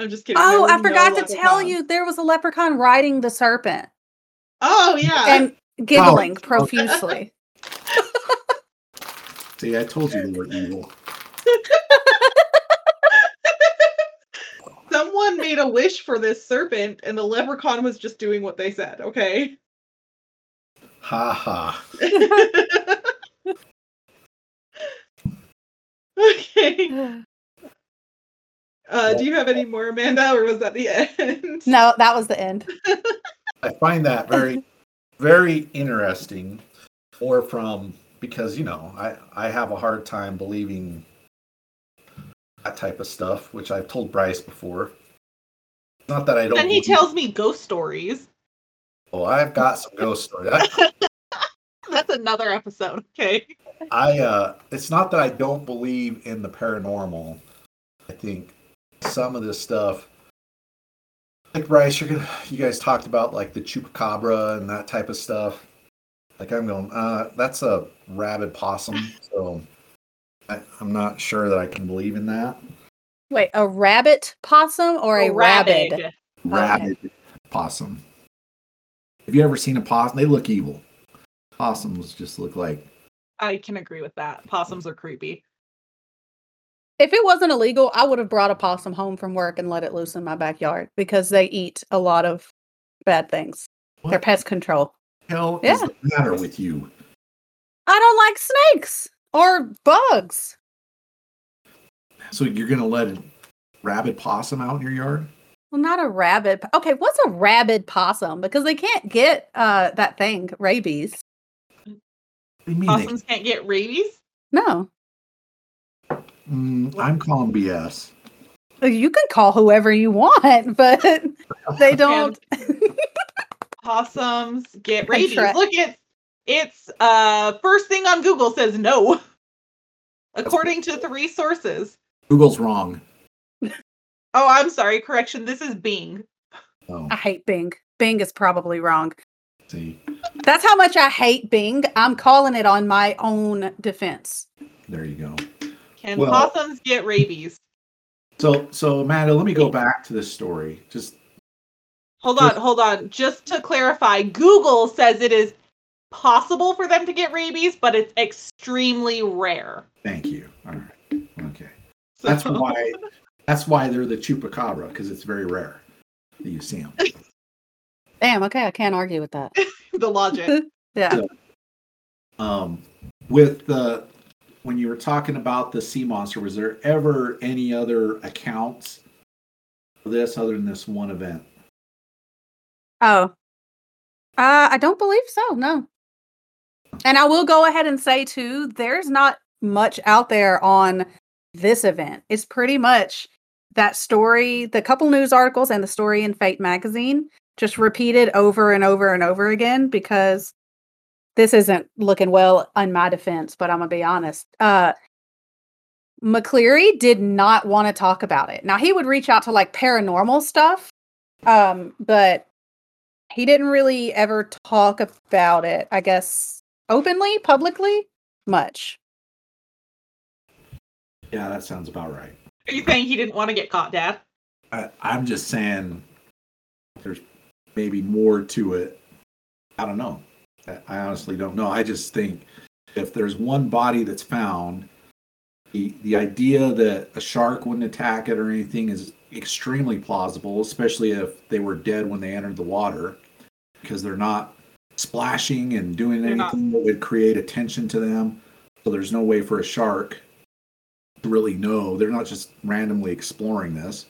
I'm just kidding. oh i was no forgot to tell you there was a leprechaun riding the serpent Oh yeah. and giggling Oh. profusely <laughs> See, I told you they were evil. <laughs> Someone made a wish for this serpent, and the leprechaun was just doing what they said. Okay. Ha ha. <laughs> okay. <sighs> Uh, do you have any more, Amanda, or was that the end? No, that was the end. I find that very, very interesting. Or from because you know I I have a hard time believing that type of stuff, which I've told Bryce before. Not that I don't. And he believe- tells me ghost stories. Oh, I've got some ghost stories. I, <laughs> That's another episode. Okay. I uh it's not that I don't believe in the paranormal. I think some of this stuff like Bryce, you're gonna you guys talked about like the chupacabra and that type of stuff. Like I'm going, uh, that's a rabid possum, <laughs> so I, I'm not sure that I can believe in that. Wait, a rabbit possum or a Oh, rabid? Rabid possum. Have you ever seen a possum? They look evil. Possums just look like I can agree with that. Possums are creepy. If it wasn't illegal, I would have brought a possum home from work and let it loose in my backyard because they eat a lot of bad things. They're pest control. hell Yeah. is the matter with you? I don't like snakes or bugs. So you're gonna let a rabid possum out in your yard? Well, not a rabbit. Okay, what's a rabid possum? Because they can't get uh that thing, rabies. What do you mean? they- Possums can't get rabies. No. Mm, I'm calling BS. You can call whoever you want, <laughs> but they <laughs> don't. <laughs> Possums get rabies. Contra- Look, it's it's uh first thing on Google says no. According to three sources. Google's wrong. Oh, I'm sorry. Correction. This is Bing. Oh, I hate Bing. Bing is probably wrong. see, That's how much I hate Bing. I'm calling it on my own defense. there you go. Can Well- possums get rabies? So, so Amanda, let me go back to this story. Just Hold on, hold on. Just to clarify, Google says it is possible for them to get rabies, but it's extremely rare. Thank you. All right. Okay. That's why. That's why they're the chupacabra because it's very rare that you see them. Damn. Okay, I can't argue with that. <laughs> the logic. <laughs> Yeah. Um, with the when you were talking about the sea monster, was there ever any other accounts of this other than this one event? Oh. Uh, I don't believe so. No. And I will go ahead and say too, there's not much out there on this event. It's pretty much that story, the couple news articles and the story in Fate magazine, just repeated over and over and over again because this isn't looking well on my defense, but I'm gonna be honest. Uh McCleary did not want to talk about it. Now he would reach out to like paranormal stuff, um, but he didn't really ever talk about it, I guess, openly, publicly, much. Yeah, that sounds about right. Are you saying he didn't want to get caught, Dad? I, I'm just saying there's maybe more to it. I don't know. I, honestly don't know. I just think if there's one body that's found, the, the idea that a shark wouldn't attack it or anything is extremely plausible, especially if they were dead when they entered the water, because they're not splashing and doing They're not- anything that would create attention to them. So there's no way for a shark to really know. They're not just randomly exploring this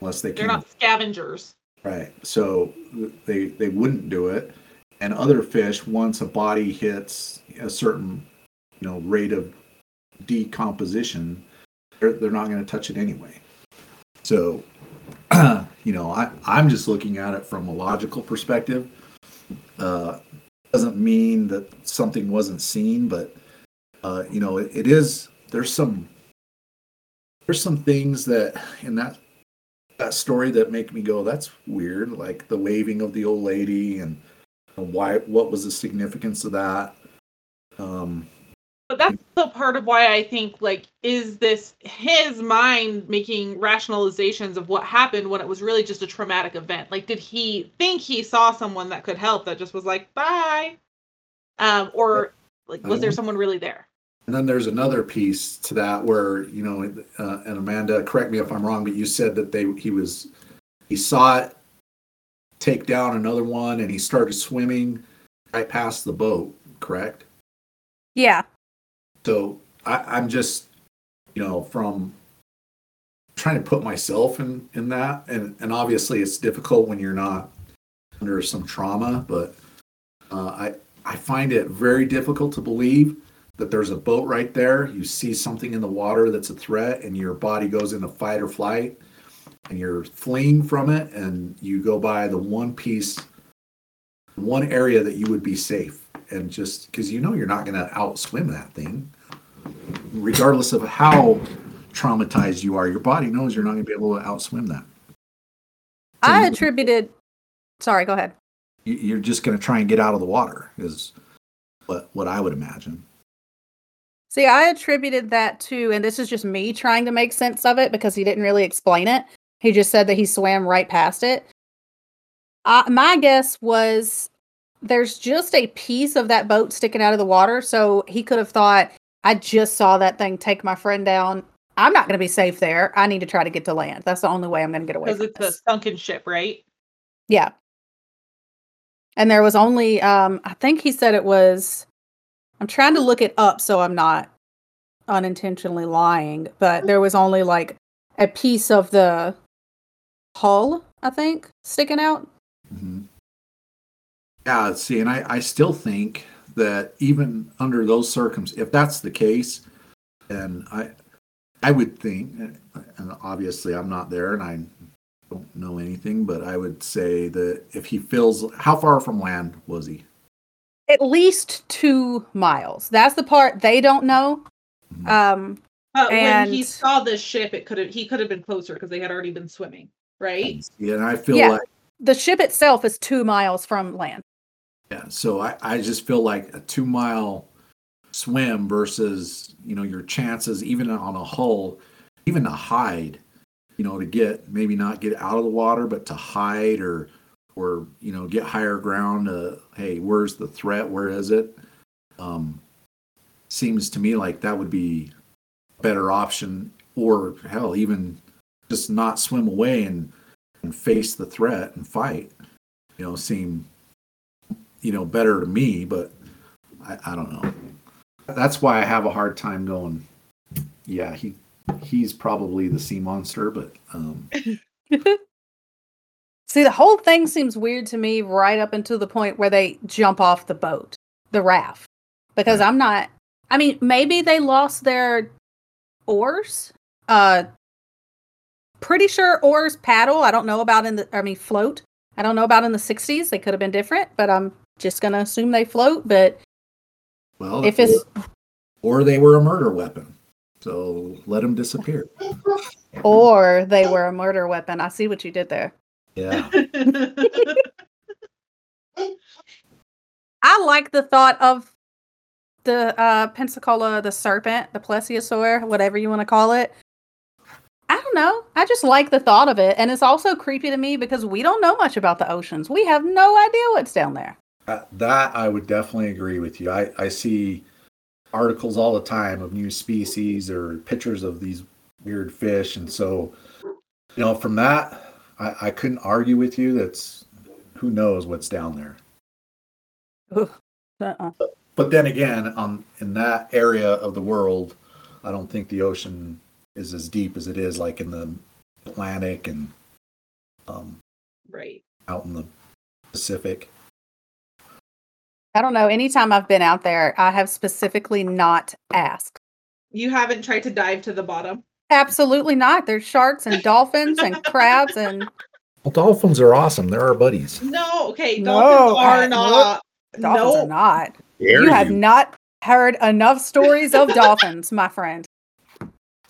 unless they They're can. not scavengers. Right. So they they wouldn't do it. And other fish, once a body hits a certain you know rate of decomposition, they're they're not going to touch it anyway. So <clears throat> you know, I I'm just looking at it from a logical perspective. Uh, doesn't mean that something wasn't seen, but uh, you know, it, it is. There's some there's some things that in that that story that make me go, that's weird. Like the waving of the old lady and why, what was the significance of that? Um, But that's the part of why I think like is this his mind making rationalizations of what happened when it was really just a traumatic event? Like did he think he saw someone that could help that just was like bye? Um or like was there Mhm. someone really there? and then there's another piece to that where you know, uh, and Amanda, correct me if I'm wrong, but you said that they he was he saw it take down another one, and he started swimming right past the boat. Correct. Yeah. So I, I'm just, you know, from trying to put myself in in that, and and obviously it's difficult when you're not under some trauma, but uh, I I find it very difficult to believe that there's a boat right there. You see something in the water that's a threat, and your body goes into fight or flight, and you're fleeing from it, and you go by the one piece, one area that you would be safe, and just because you know you're not going to outswim that thing, regardless of how traumatized you are, your body knows you're not going to be able to outswim that. So I attributed sorry, go ahead. you- You're just going to try and get out of the water, is what what I would imagine. See, I attributed that to, and this is just me trying to make sense of it because he didn't really explain it. He just said that he swam right past it. Uh, my guess was there's just a piece of that boat sticking out of the water. So he could have thought, I just saw that thing take my friend down. I'm not going to be safe there. I need to try to get to land. That's the only way I'm going to get away Because it's a sunken ship, right? Yeah. And there was only um I think he said it was I'm trying to look it up so I'm not unintentionally lying, but there was only like a piece of the hull, I think, sticking out. hmm Yeah, see, and I, I still think that even under those circumstances, if that's the case, then I I would think, and obviously I'm not there and I don't know anything, but I would say that if he feels, how far from land was he? At least 2 miles. That's the part they don't know. Mhm. Um But when he saw this ship, it could have he could have been closer because they had already been swimming, right? Yeah, and I feel Yeah. like the ship itself is 2 miles from land. Yeah, so I, I just feel like a two mile swim versus, you know, your chances even on a hull, even to hide, you know, to get maybe not get out of the water, but to hide or or you know get higher ground. Uh, hey, where's the threat? Where is it? Um, seems to me like that would be a better option, or hell, even just not swim away and and face the threat and fight. You know, seem you know better to me, but I, I don't know. That's why I have a hard time going. Yeah, he he's probably the sea monster, but um, <laughs> See, the whole thing seems weird to me right up until the point where they jump off the boat, the raft. Because I'm not I mean, maybe they lost their oars. Uh pretty sure oars paddle. I don't know about in the I mean float. I don't know about in the 60s. They could have been different, but I'm just going to assume they float, but well, if it's or they were a murder weapon, so let them disappear. <laughs> or they were a murder weapon. I see what you did there. Yeah, <laughs> I like the thought of the uh Pensacola, the serpent, the plesiosaur, whatever you want to call it. Don't know. I just like the thought of it. And it's also creepy to me because we don't know much about the oceans. We have no idea what's down there. Uh, that I would definitely agree with you. I, I see articles all the time of new species or pictures of these weird fish. And so, you know, from that, I, I couldn't argue with you. That's who knows what's down there. Uh-uh. But then again, on in that area of the world, I don't think the ocean is as deep as it is like in the Atlantic and um, right. out in the Pacific. I don't know. Anytime I've been out there, I have specifically not asked. You haven't tried to dive to the bottom. Absolutely not. There's sharks and dolphins and <laughs> crabs and well, dolphins are awesome. They're our buddies. No, okay, No, are I- not. dolphins are not. Dare You have not heard enough stories of dolphins, my friend.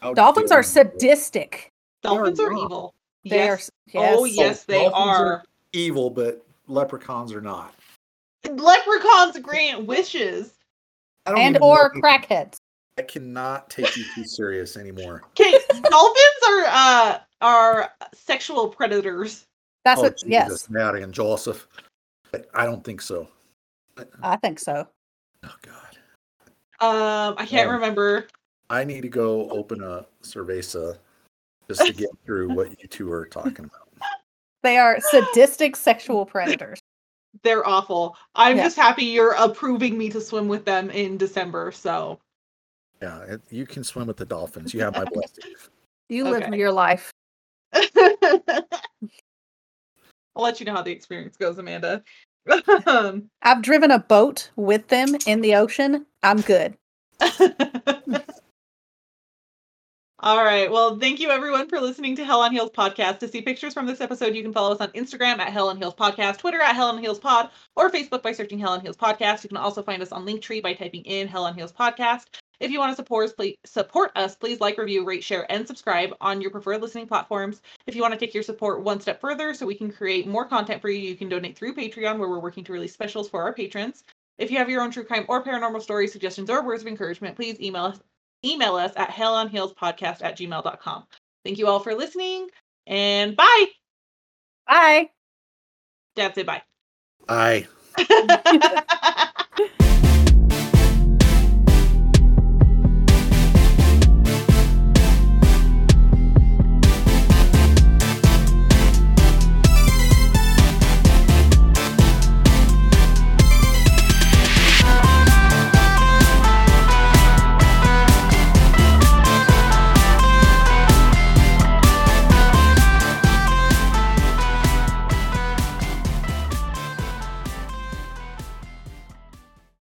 How Dolphins are sadistic. dolphins are not. evil. They Yes. are yes. Oh yes, they Dolphins are. evil, but leprechauns are not. Leprechauns grant wishes. And even know or if you- crackheads. I cannot take you too serious anymore. <laughs> Okay, dolphins are uh are sexual predators. That's oh, what Jesus, yes, Mary and Joseph. But I don't think so. I think so. Oh God. Um, I can't Um, remember. I need to go open a cerveza just to get through what you two are talking about. They are sadistic sexual predators. They're awful. I'm Yeah. just happy you're approving me to swim with them in December. So Yeah, it, you can swim with the dolphins. You have my blessing. You live Okay. your life. <laughs> I'll let you know how the experience goes, Amanda. Um, <laughs> I've driven a boat with them in the ocean. I'm good. <laughs> All right. Well, thank you everyone for listening to Hell on Heels podcast. To see pictures from this episode, you can follow us on Instagram at Hell on Heels podcast, Twitter at Hell on Heels pod, or Facebook by searching Hell on Heels podcast. You can also find us on Linktree by typing in Hell on Heels podcast. If you want to support us, please support us. Please like, review, rate, share, and subscribe on your preferred listening platforms. If you want to take your support one step further, so we can create more content for you, you can donate through Patreon, where we're working to release specials for our patrons. If you have your own true crime or paranormal story suggestions or words of encouragement, please email us email us at hellonheelspodcast at gmail.com. Thank you all for listening and bye. Bye. Dad, say bye. Bye. <laughs>